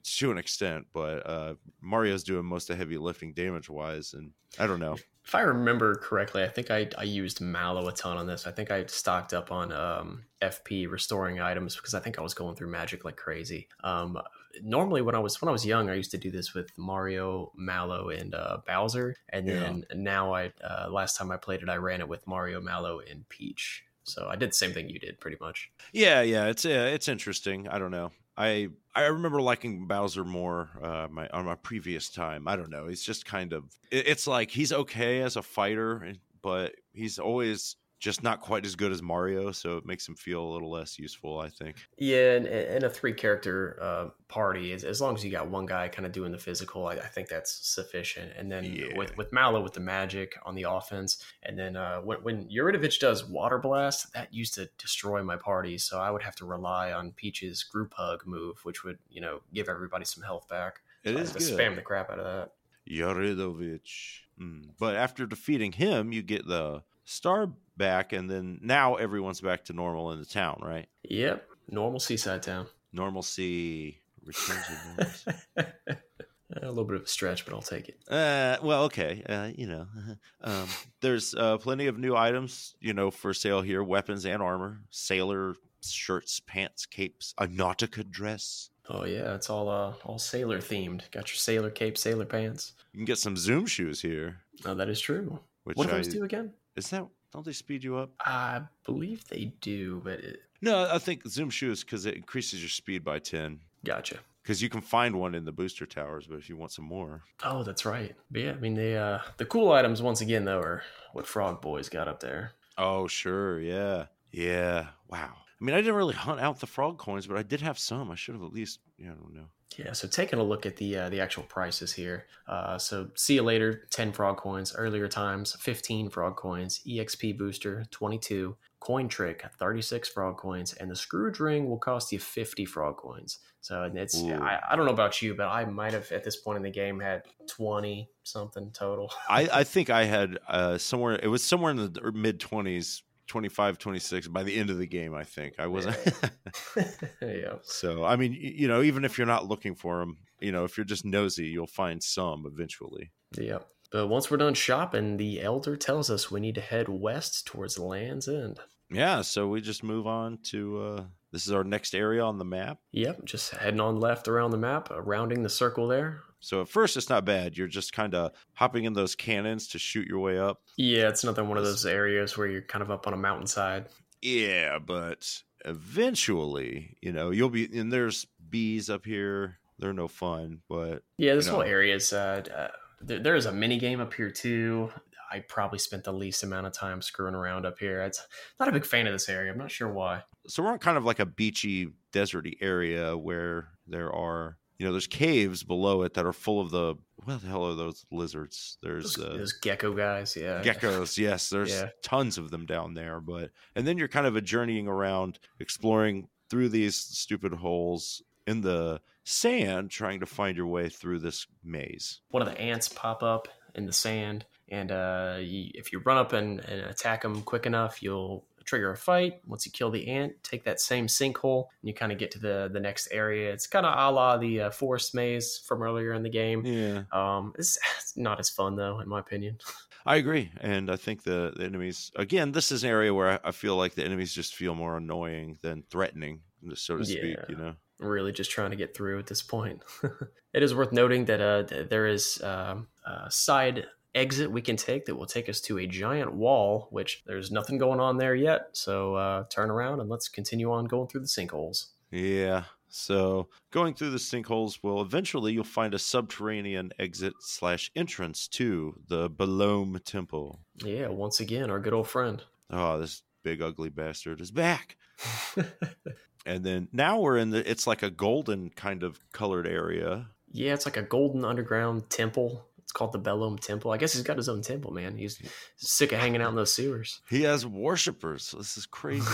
to an extent, but uh Mario's doing most of the heavy lifting damage wise and I don't know. If I remember correctly, I think I, I used Mallow a ton on this. I think I stocked up on um, FP restoring items because I think I was going through magic like crazy. Um, normally, when I was when I was young, I used to do this with Mario, Mallow, and uh, Bowser. And Yeah. then now, I uh, last time I played it, I ran it with Mario, Mallow, and Peach. So I did the same thing you did, pretty much. Yeah, yeah, it's uh, it's interesting. I don't know. I I remember liking Bowser more uh, my on my previous time. I don't know. He's just kind of. it- It's like he's okay as a fighter, but he's always just not quite as good as Mario. So it makes him feel a little less useful. I think. Yeah, and, and a three character uh, party, as, as long as you got one guy kind of doing the physical, I, I think that's sufficient. And then Yeah. with with Mallow with the magic on the offense, and then uh, when when Yaridovich does Water Blast, that used to destroy my party. So I would have to rely on Peach's Group Hug move, which would you know give everybody some health back. It I is to good. spam the crap out of that. Yaridovich. Mm. But after defeating him, you get the star back, and then now everyone's back to normal in the town, right? Yep, normal seaside town. Normalcy returns to normalcy. a little bit of a stretch, but I'll take it. Uh, well, okay. Uh, you know, um, there's uh, plenty of new items, you know, for sale here: weapons and armor, sailor shirts, pants, capes, a nautica dress. Oh yeah, it's all uh, all sailor themed. Got your sailor cape, sailor pants. You can get some Zoom shoes here. Oh, that is true. Which What do I, those do again? is that? Don't they speed you up? I believe they do, but it, No, I think Zoom shoes because it increases your speed by ten. gotcha. Because you can find one in the booster towers, but if you want some more, Oh, that's right. But yeah, I mean the uh, the cool items once again though are what Frog Boys got up there. oh sure, yeah, yeah. Wow. I mean, I didn't really hunt out the frog coins, but I did have some. I should have at least, yeah, I don't know. Yeah, so taking a look at the uh, the actual prices here. Uh, so see you later, ten frog coins. Earlier times, fifteen frog coins. EXP booster, twenty two. Coin trick, thirty six frog coins, and the Scrooge ring will cost you fifty frog coins. So it's I, I don't know about you, but I might have at this point in the game had twenty something total. I, I think I had uh, somewhere, it was somewhere in the mid 20s, 25, 26 by the end of the game, I think. I wasn't. yeah. so, I mean, you know, even if you're not looking for them, you know, if you're just nosy, you'll find some eventually. Yep. But once we're done shopping, the elder tells us we need to head west towards Land's End. Yeah. So we just move on to uh, this is our next area on the map. Yep, just heading on left around the map, uh, rounding the circle there. So at first, it's not bad. You're just kind of hopping in those cannons to shoot your way up. Yeah, it's another one of those areas where you're kind of up on a mountainside. Yeah, but eventually, you know, you'll be and there's bees up here. They're no fun, but Yeah, this You whole area is. Uh, uh, there, there is a mini game up here too. I probably spent the least amount of time screwing around up here. It's not a big fan of this area. I'm not sure why. so we're on kind of like a beachy, deserty area where there are you know, there's caves below it that are full of the what the hell are those lizards? There's Those, uh, those gecko guys, yeah. geckos. Yes, there's Yeah. tons of them down there. But and then you're kind of a journeying around, exploring through these stupid holes in the sand, trying to find your way through this maze. One of the ants pop up in the sand, and uh, you, if you run up and, and attack them quick enough, you'll trigger a fight. Once you kill the ant, take that same sinkhole, and you kind of get to the the next area. It's kind of a la the uh, forest maze from earlier in the game. Yeah, Um, it's, it's not as fun though, in my opinion. I agree, and I think the, the enemies again. This is an area where I, I feel like the enemies just feel more annoying than threatening, so to speak. Yeah. You know. really just trying to get through at this point. it is worth noting that uh, th- there is um, a side exit we can take that will take us to a giant wall, which there's nothing going on there yet. So uh, turn around and let's continue on going through the sinkholes. Yeah. So going through the sinkholes will eventually you'll find a subterranean exit slash entrance to the Belome Temple. Yeah, once again, our good old friend. Oh, this big ugly bastard is back. And then now we're in the it's like a golden kind of colored area. yeah, it's like a golden underground temple. Called the Belome Temple. I guess he's got his own temple, man. He's sick of hanging out in those sewers. He has worshippers. This is crazy.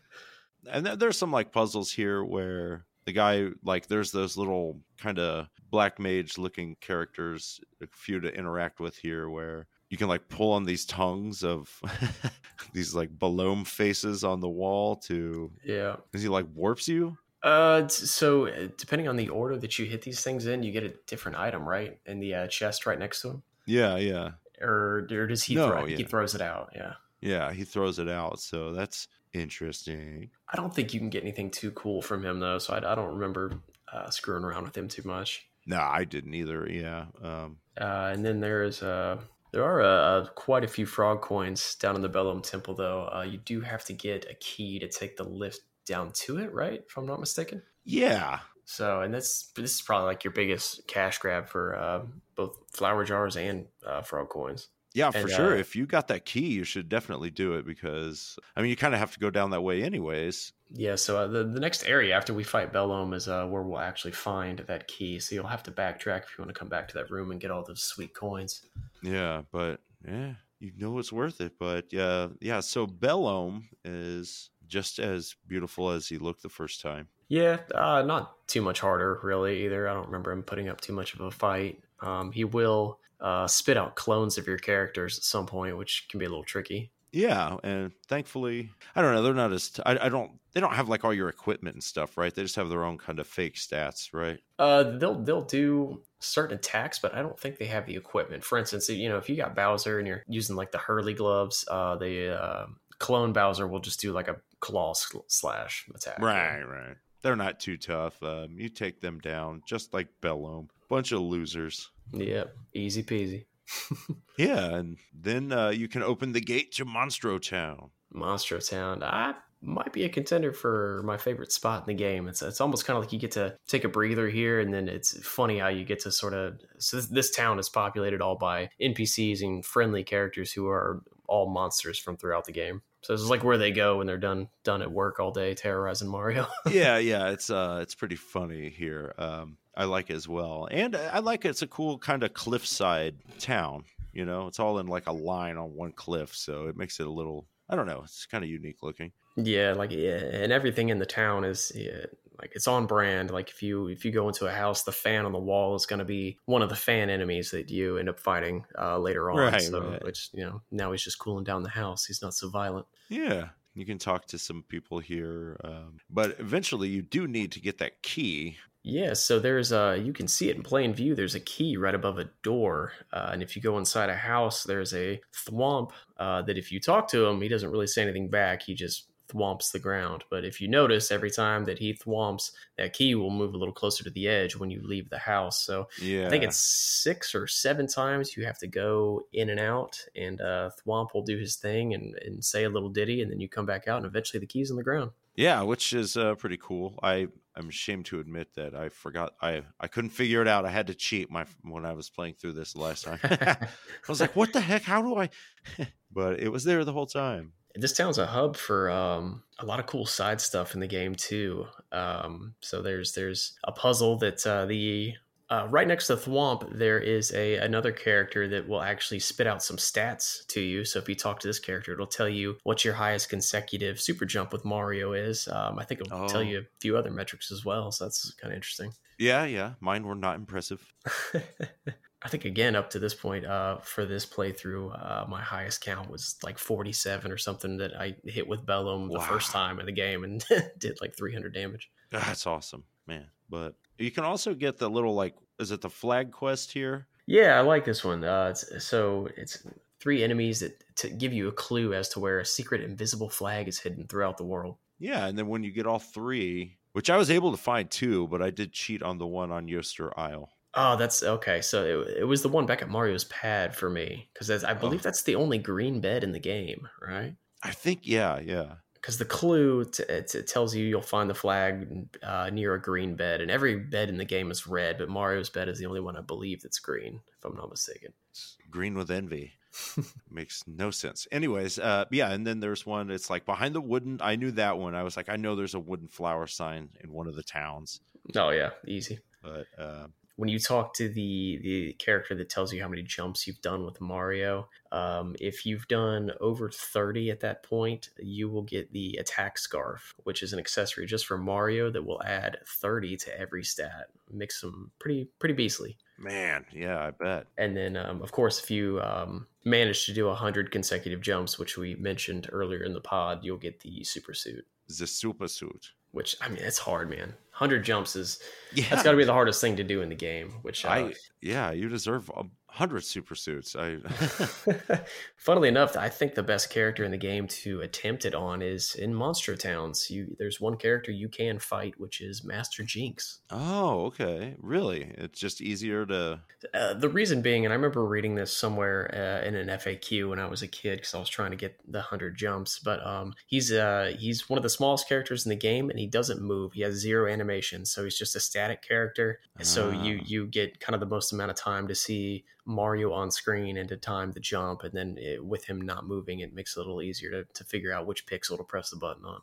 and there's some like puzzles here where the guy like there's those little kind of black mage looking characters a few to interact with here where you can like pull on these tongues of these like balloon faces on the wall to yeah. is he like warps you Uh, so uh, depending on the order that you hit these things in, you get a different item, right? In the uh, chest right next to him, yeah yeah or, or does he No, throw? He throws it out. Yeah. yeah he throws it out so that's interesting I don't think you can get anything too cool from him though, so I, I don't remember uh, screwing around with him too much. no i didn't either yeah um Uh, and then there's uh, there are uh, quite a few frog coins down in the Belome Temple though. Uh, you do have to get a key to take the lift down to it, right? If I'm not mistaken. yeah So, and that's this is probably like your biggest cash grab for uh, both flower jars and uh, frog coins. Yeah, for sure. uh, If you got that key, you should definitely do it because I mean, you kind of have to go down that way anyways. Yeah. So uh, the the next area after we fight Belome is uh, where we'll actually find that key. So you'll have to backtrack if you want to come back to that room and get all those sweet coins. Yeah, but yeah, you know it's worth it. But yeah, yeah. So Belome is just as beautiful as he looked the first time. Yeah, uh, not too much harder, really, either. I don't remember him putting up too much of a fight. Um, he will uh, spit out clones of your characters at some point, which can be a little tricky. Yeah, and thankfully, I don't know. They're not as I I, I don't. They don't have like all your equipment and stuff, right? They just have their own kind of fake stats, right? Uh, they'll they'll do certain attacks, but I don't think they have the equipment. For instance, you know, if you got Bowser and you're using like the Hurly gloves, uh, the uh, clone Bowser will just do like a claw sl- slash attack. Right, right. They're not too tough. Um, you take them down just like Belome. Bunch of losers. Yep, easy peasy. Yeah, and then uh, you can open the gate to Monstro Town. Monstro Town. I might be a contender for my favorite spot in the game. It's it's almost kind of like you get to take a breather here, and then it's funny how you get to sort of. So this, this town is populated all by NPCs and friendly characters who are all monsters from throughout the game. So this is like where they go when they're done done at work all day terrorizing Mario. yeah, yeah, it's uh, it's pretty funny here. Um, I like it as well, and I like it. It's a cool kind of cliffside town. You know, it's all in like a line on one cliff, so it makes it a little. I don't know. It's kind of unique looking. yeah, like yeah, and everything in the town is yeah, like it's on brand. Like if you if you go into a house, the fan on the wall is going to be one of the fan enemies that you end up fighting uh, later on. Right, so, right. which you know now he's just cooling down the house. He's not so violent. Yeah, you can talk to some people here, um, but eventually you do need to get that key. Yeah, so there's uh you can see it in plain view. There's a key right above a door, uh, and if you go inside a house, there's a thwomp uh, that if you talk to him, he doesn't really say anything back. He just thwomps the ground. But if you notice, every time that he thwomps, that key will move a little closer to the edge when you leave the house. So Yeah, I think it's six or seven times you have to go in and out, and uh, Thwomp will do his thing and, and say a little ditty, and then you come back out, and eventually the key's on the ground. Yeah, which is uh, pretty cool. I I'm ashamed to admit that I forgot I I couldn't figure it out. I had to cheat my when I was playing through this last time. I was like, "What the heck? How do I?" but it was there the whole time. This town's a hub for um, a lot of cool side stuff in the game too. Um, so there's there's a puzzle that uh, the uh, right next to Thwomp, there is a another character that will actually spit out some stats to you. So if you talk to this character, it'll tell you what your highest consecutive super jump with Mario is. Um, I think it'll Oh. tell you a few other metrics as well. So that's kind of interesting. Yeah, yeah. Mine were not impressive. I think again up to this point uh, for this playthrough, uh, my highest count was like 47 or something that I hit with Belome the first time in the game and did like 300 damage. That's awesome, man. But you can also get the little like, is it the flag quest here? Yeah, I like this one. Uh, it's, so it's three enemies that to give you a clue as to where a secret invisible flag is hidden throughout the world. Yeah, and then when you get all three, which I was able to find two, but I did cheat on the one on Yoster Isle. Oh, that's okay. So it, it was the one back at Mario's pad for me because I believe Oh. that's the only green bed in the game, right? I think, yeah, yeah. because the clue t- it, it tells you you'll find the flag uh, near a green bed, and every bed in the game is red, but Mario's bed is the only one I believe that's green, if I'm not mistaken. It's green with envy. Makes no sense. Anyways, uh, yeah, and then there's one. It's like behind the wooden. I knew that one. I was like, I know there's a wooden flower sign in one of the towns, Oh yeah, easy. but uh, When you talk to the the character that tells you how many jumps you've done with Mario, um, if you've done over 30 at that point, you will get the attack scarf, which is an accessory just for Mario that will add 30 to every stat. Makes them pretty pretty beastly. man, yeah, I bet. And then, um, of course, if you um, manage to do 100 consecutive jumps, which we mentioned earlier in the pod, you'll get the super suit, The super suit. which, I mean, it's hard, man. 100 jumps is, Yeah, that's got to be the hardest thing to do in the game, which, uh, I yeah, you deserve a hundred super suits. I funnily enough, I think the best character in the game to attempt it on is in Monster Towns. You There's one character you can fight, which is Master Jinx. oh okay, really? It's just easier to Uh, the reason being, and I remember reading this somewhere uh, in an FAQ when I was a kid because I was trying to get the hundred jumps. But um, he's uh, he's one of the smallest characters in the game, and he doesn't move. He has zero animation, so he's just a static character. And so you Ah. you get kind of the most amount of time to see Mario on screen and to time the jump, and then it, with him not moving, it makes it a little easier to, to figure out which pixel to press the button on.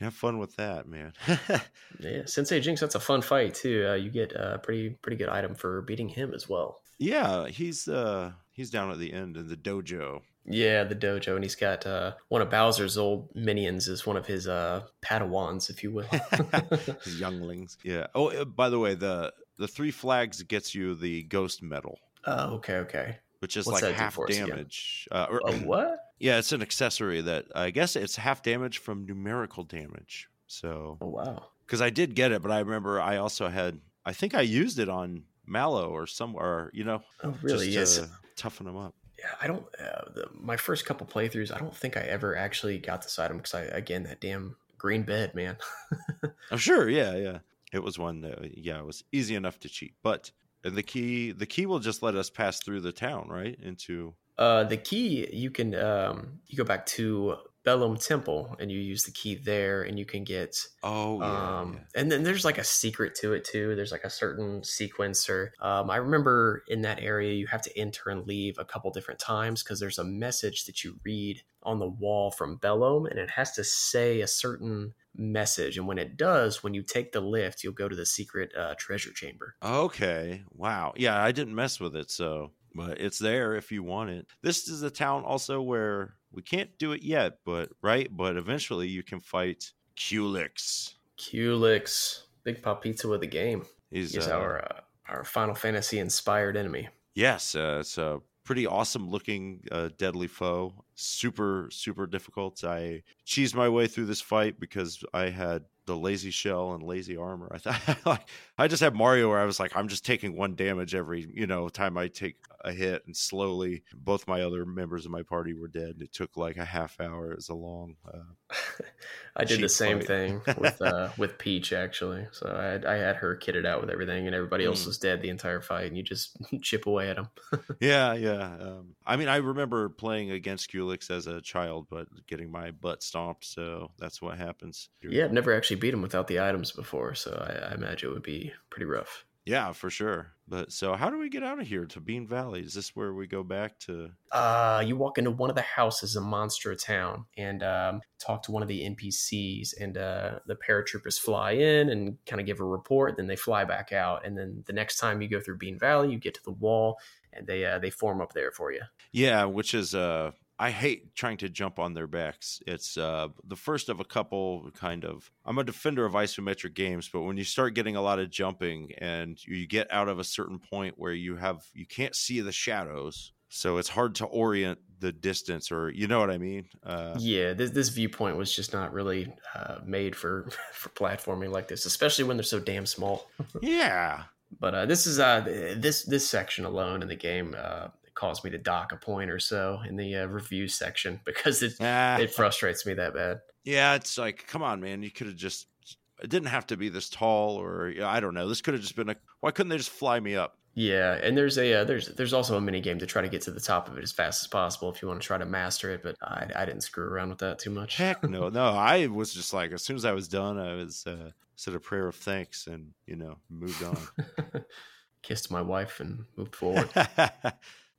Have fun with that, man. Yeah, Sensei Jinx, that's a fun fight too. Uh, you get a pretty pretty good item for beating him as well. yeah, he's uh he's down at the end in the dojo. Yeah, the dojo, and he's got uh, one of Bowser's old minions as one of his uh, Padawans, if you will. His younglings. Yeah. Oh, uh, by the way, the the three flags gets you the ghost medal, oh, okay, okay. which is What's like half for us again? damage. Uh, or, A what? yeah, it's an accessory that I guess it's half damage from numerical damage. So, Oh, wow. because I did get it, but I remember I also had. I think I used it on Mallow or somewhere. You know, Oh, really? just Yes. to toughen them up. Yeah, I don't. Uh, the, my first couple playthroughs, I don't think I ever actually got this item because I, again, that damn green bed, man. I'm sure. Yeah, yeah. It was one that yeah, it was easy enough to cheat. But and the key the key will just let us pass through the town, right? Into Uh, the key you can um, you go back to Belome Temple and you use the key there, and you can get oh yeah, um, yeah. and then there's like a secret to it too. There's like a certain sequencer. Um, I remember in that area you have to enter and leave a couple different times because there's a message that you read on the wall from Belome, and it has to say a certain message. And when it does, when you take the lift, you'll go to the secret uh, treasure chamber. Okay. Wow. Yeah, I didn't mess with it, so but it's there if you want it. This is a town also where we can't do it yet, but right, but eventually you can fight Culex. Culex, Big Pop Pizza with the game. He's He's uh, our uh, our Final Fantasy inspired enemy. Yes, uh, it's a pretty awesome looking uh, deadly foe. Super, super difficult. I cheesed my way through this fight because I had the lazy shell and lazy armor. I thought like I just had Mario where I was like, I'm just taking one damage every you know time I take a hit, and slowly both my other members of my party were dead. It took like a half hour. It was a long. Uh, I did the same fight. thing with uh, with Peach actually. So I had, I had her kitted out with everything, and everybody else Mm. was dead the entire fight, and you just chip away at them. yeah, yeah. Um, I mean, I remember playing against Culex as a child, but getting my butt stomped. So that's what happens. Yeah, I've never actually beat him without the items before, so I, I imagine it would be pretty rough. Yeah, for sure. But so, how do we get out of here to Bean Valley? Is this where we go back to? Uh, you walk into one of the houses in Monster Town and um, talk to one of the NPCs, and uh, the paratroopers fly in and kind of give a report. Then they fly back out, and then the next time you go through Bean Valley, you get to the wall, and they uh, they form up there for you. Yeah, which is uh I hate trying to jump on their backs. It's uh, the first of a couple kind of. I'm a defender of isometric games, but when you start getting a lot of jumping and you get out of a certain point where you have you can't see the shadows, so it's hard to orient the distance, or you know what I mean? Uh, yeah, this this viewpoint was just not really uh, made for for platforming like this, especially when they're so damn small. yeah, but uh, this is uh this this section alone in the game uh, caused me to dock a point or so in the uh, review section because it Ah, it frustrates me that bad. yeah. It's like, come on, man, you could have just. It didn't have to be this tall, or yeah, I don't know. This could have just been a. Why couldn't they just fly me up? Yeah, and there's a uh, there's there's also a mini game to try to get to the top of it as fast as possible if you want to try to master it. But I, I didn't screw around with that too much. Heck no, no. I was just like, as soon as I was done, I was uh, said a prayer of thanks and you know moved on. Kissed my wife and moved forward.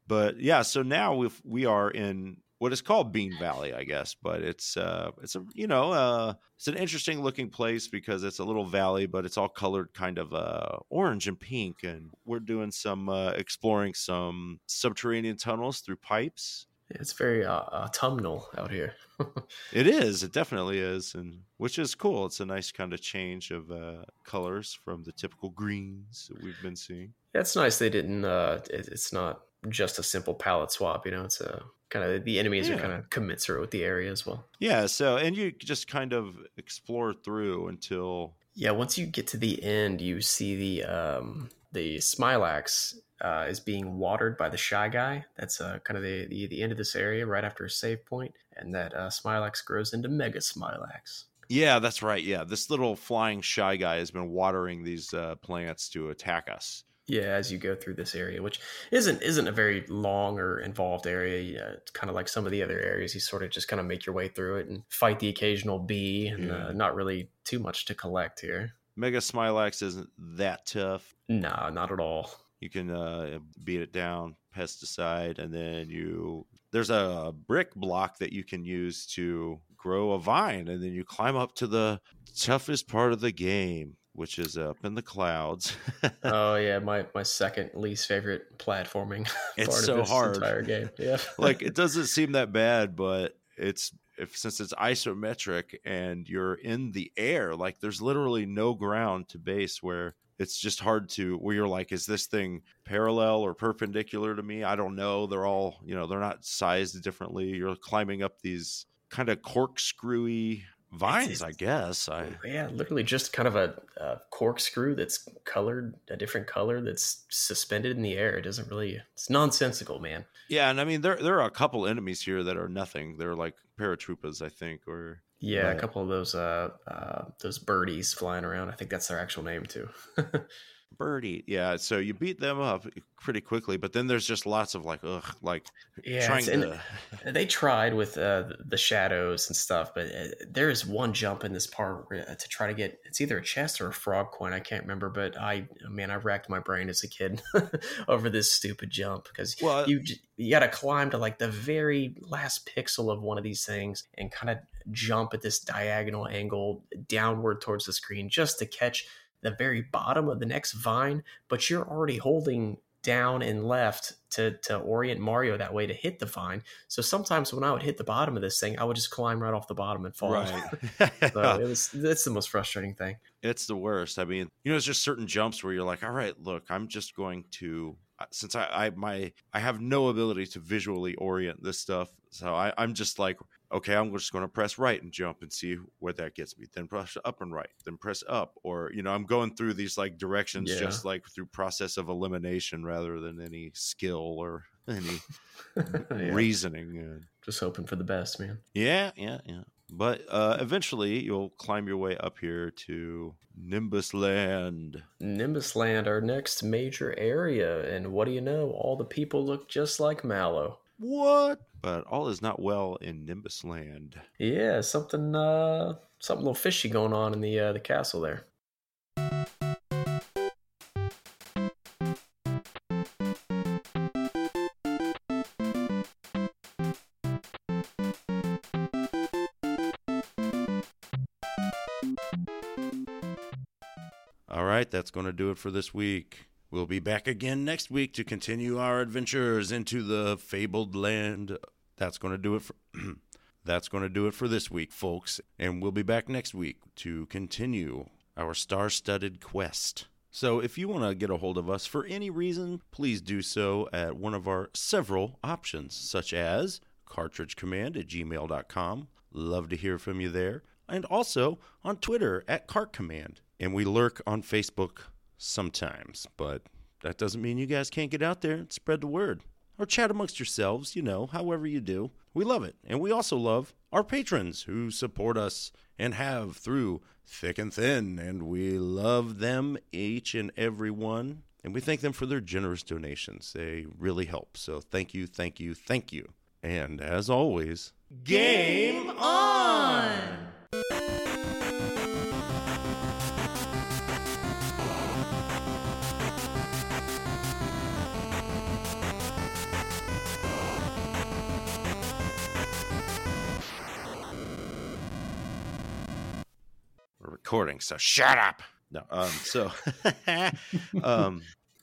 But yeah, so now we we are in what is called Bean Valley, I guess, but it's uh it's a you know uh it's an interesting looking place because it's a little valley, but it's all colored kind of uh orange and pink, and we're doing some uh, exploring some subterranean tunnels through pipes. it's very uh, autumnal out here. It is. It definitely is, and which is cool. It's a nice kind of change of uh, colors from the typical greens that we've been seeing. That's nice they didn't. Uh, it, it's not just a simple palette swap. You know, it's a kind of the enemies Yeah. are kind of commensurate with the area as well. Yeah. So, and you just kind of explore through until Yeah, once you get to the end, you see the um, the Smilax uh, is being watered by the Shy Guy. That's uh, kind of the, the the end of this area, right after a save point, and that uh, Smilax grows into Mega Smilax. yeah, that's right. Yeah, this little flying shy guy has been watering these uh, plants to attack us. Yeah, as you go through this area, which isn't isn't a very long or involved area. Yeah, it's kind of like some of the other areas. You sort of just kind of make your way through it and fight the occasional bee, and Yeah. uh, not really too much to collect here. Mega Smilax isn't that tough. No, not at all. You can uh, beat it down, pesticide, and then you there's a brick block that you can use to grow a vine, and then you climb up to the toughest part of the game, which is up in the clouds. oh yeah, my my second least favorite platforming. It's part so of this hard. entire game. Yeah, like it doesn't seem that bad, but it's if since it's isometric and you're in the air, like there's literally no ground to base where it's just hard to where you're like, is this thing parallel or perpendicular to me? I don't know. They're all, you know, they're not sized differently. You're climbing up these kind of corkscrewy vines, I guess. I yeah, literally just kind of a, a corkscrew that's colored a different color that's suspended in the air. It doesn't really. It's nonsensical, man. yeah, and I mean there there are a couple enemies here that are nothing. They're like paratroopers, I think, or Yeah, Right. a couple of those uh, uh those birdies flying around. I think that's their actual name too. Birdie, yeah. So you beat them up pretty quickly, but then there's just lots of like, ugh, like Yeah, trying to. they tried with uh, the shadows and stuff, but uh, there is one jump in this part uh, to try to get it's either a chest or a frog coin. I can't remember, but I man, I racked my brain as a kid over this stupid jump because Well, you you got to climb to like the very last pixel of one of these things and kind of jump at this diagonal angle downward towards the screen just to catch the very bottom of the next vine but you're already holding down and left to to orient Mario that way to hit the vine so sometimes when I would hit the bottom of this thing I would just climb right off the bottom and fall right. so it was that's the most frustrating thing it's the worst. I mean, you know, there's just certain jumps where you're like, all right, look, I'm just going to uh, since I, I my I have no ability to visually orient this stuff, so I, I'm just like, okay, I'm just going to press right and jump and see where that gets me. Then press up and right, then press up, or you know, I'm going through these like directions Yeah. just like through process of elimination rather than any skill or any Yeah. reasoning. Just hoping for the best man yeah, yeah, yeah. But uh, eventually, you'll climb your way up here to Nimbus Land. Nimbus Land, our next major area, and what do you know? All the people look just like Mallow. What? But all is not well in Nimbus Land. Yeah, something, uh, something a little fishy going on in the uh, the castle there. All right, that's going to do it for this week. We'll be back again next week to continue our adventures into the fabled land. That's going to do it for That's going to do it for this week, folks, and we'll be back next week to continue our star-studded quest. So, if you want to get a hold of us for any reason, please do so at one of our several options, such as cartridgecommand at gmail.com. Love to hear from you there. And also on Twitter at cartcommand. And we lurk on Facebook sometimes, but that doesn't mean you guys can't get out there and spread the word or chat amongst yourselves, you know, however you do. We love it. And we also love our patrons who support us and have through thick and thin. And we love them, each and every one. And we thank them for their generous donations. They really help. So thank you, thank you, thank you. And as always, game on! Recording, so shut up. No, um, so um,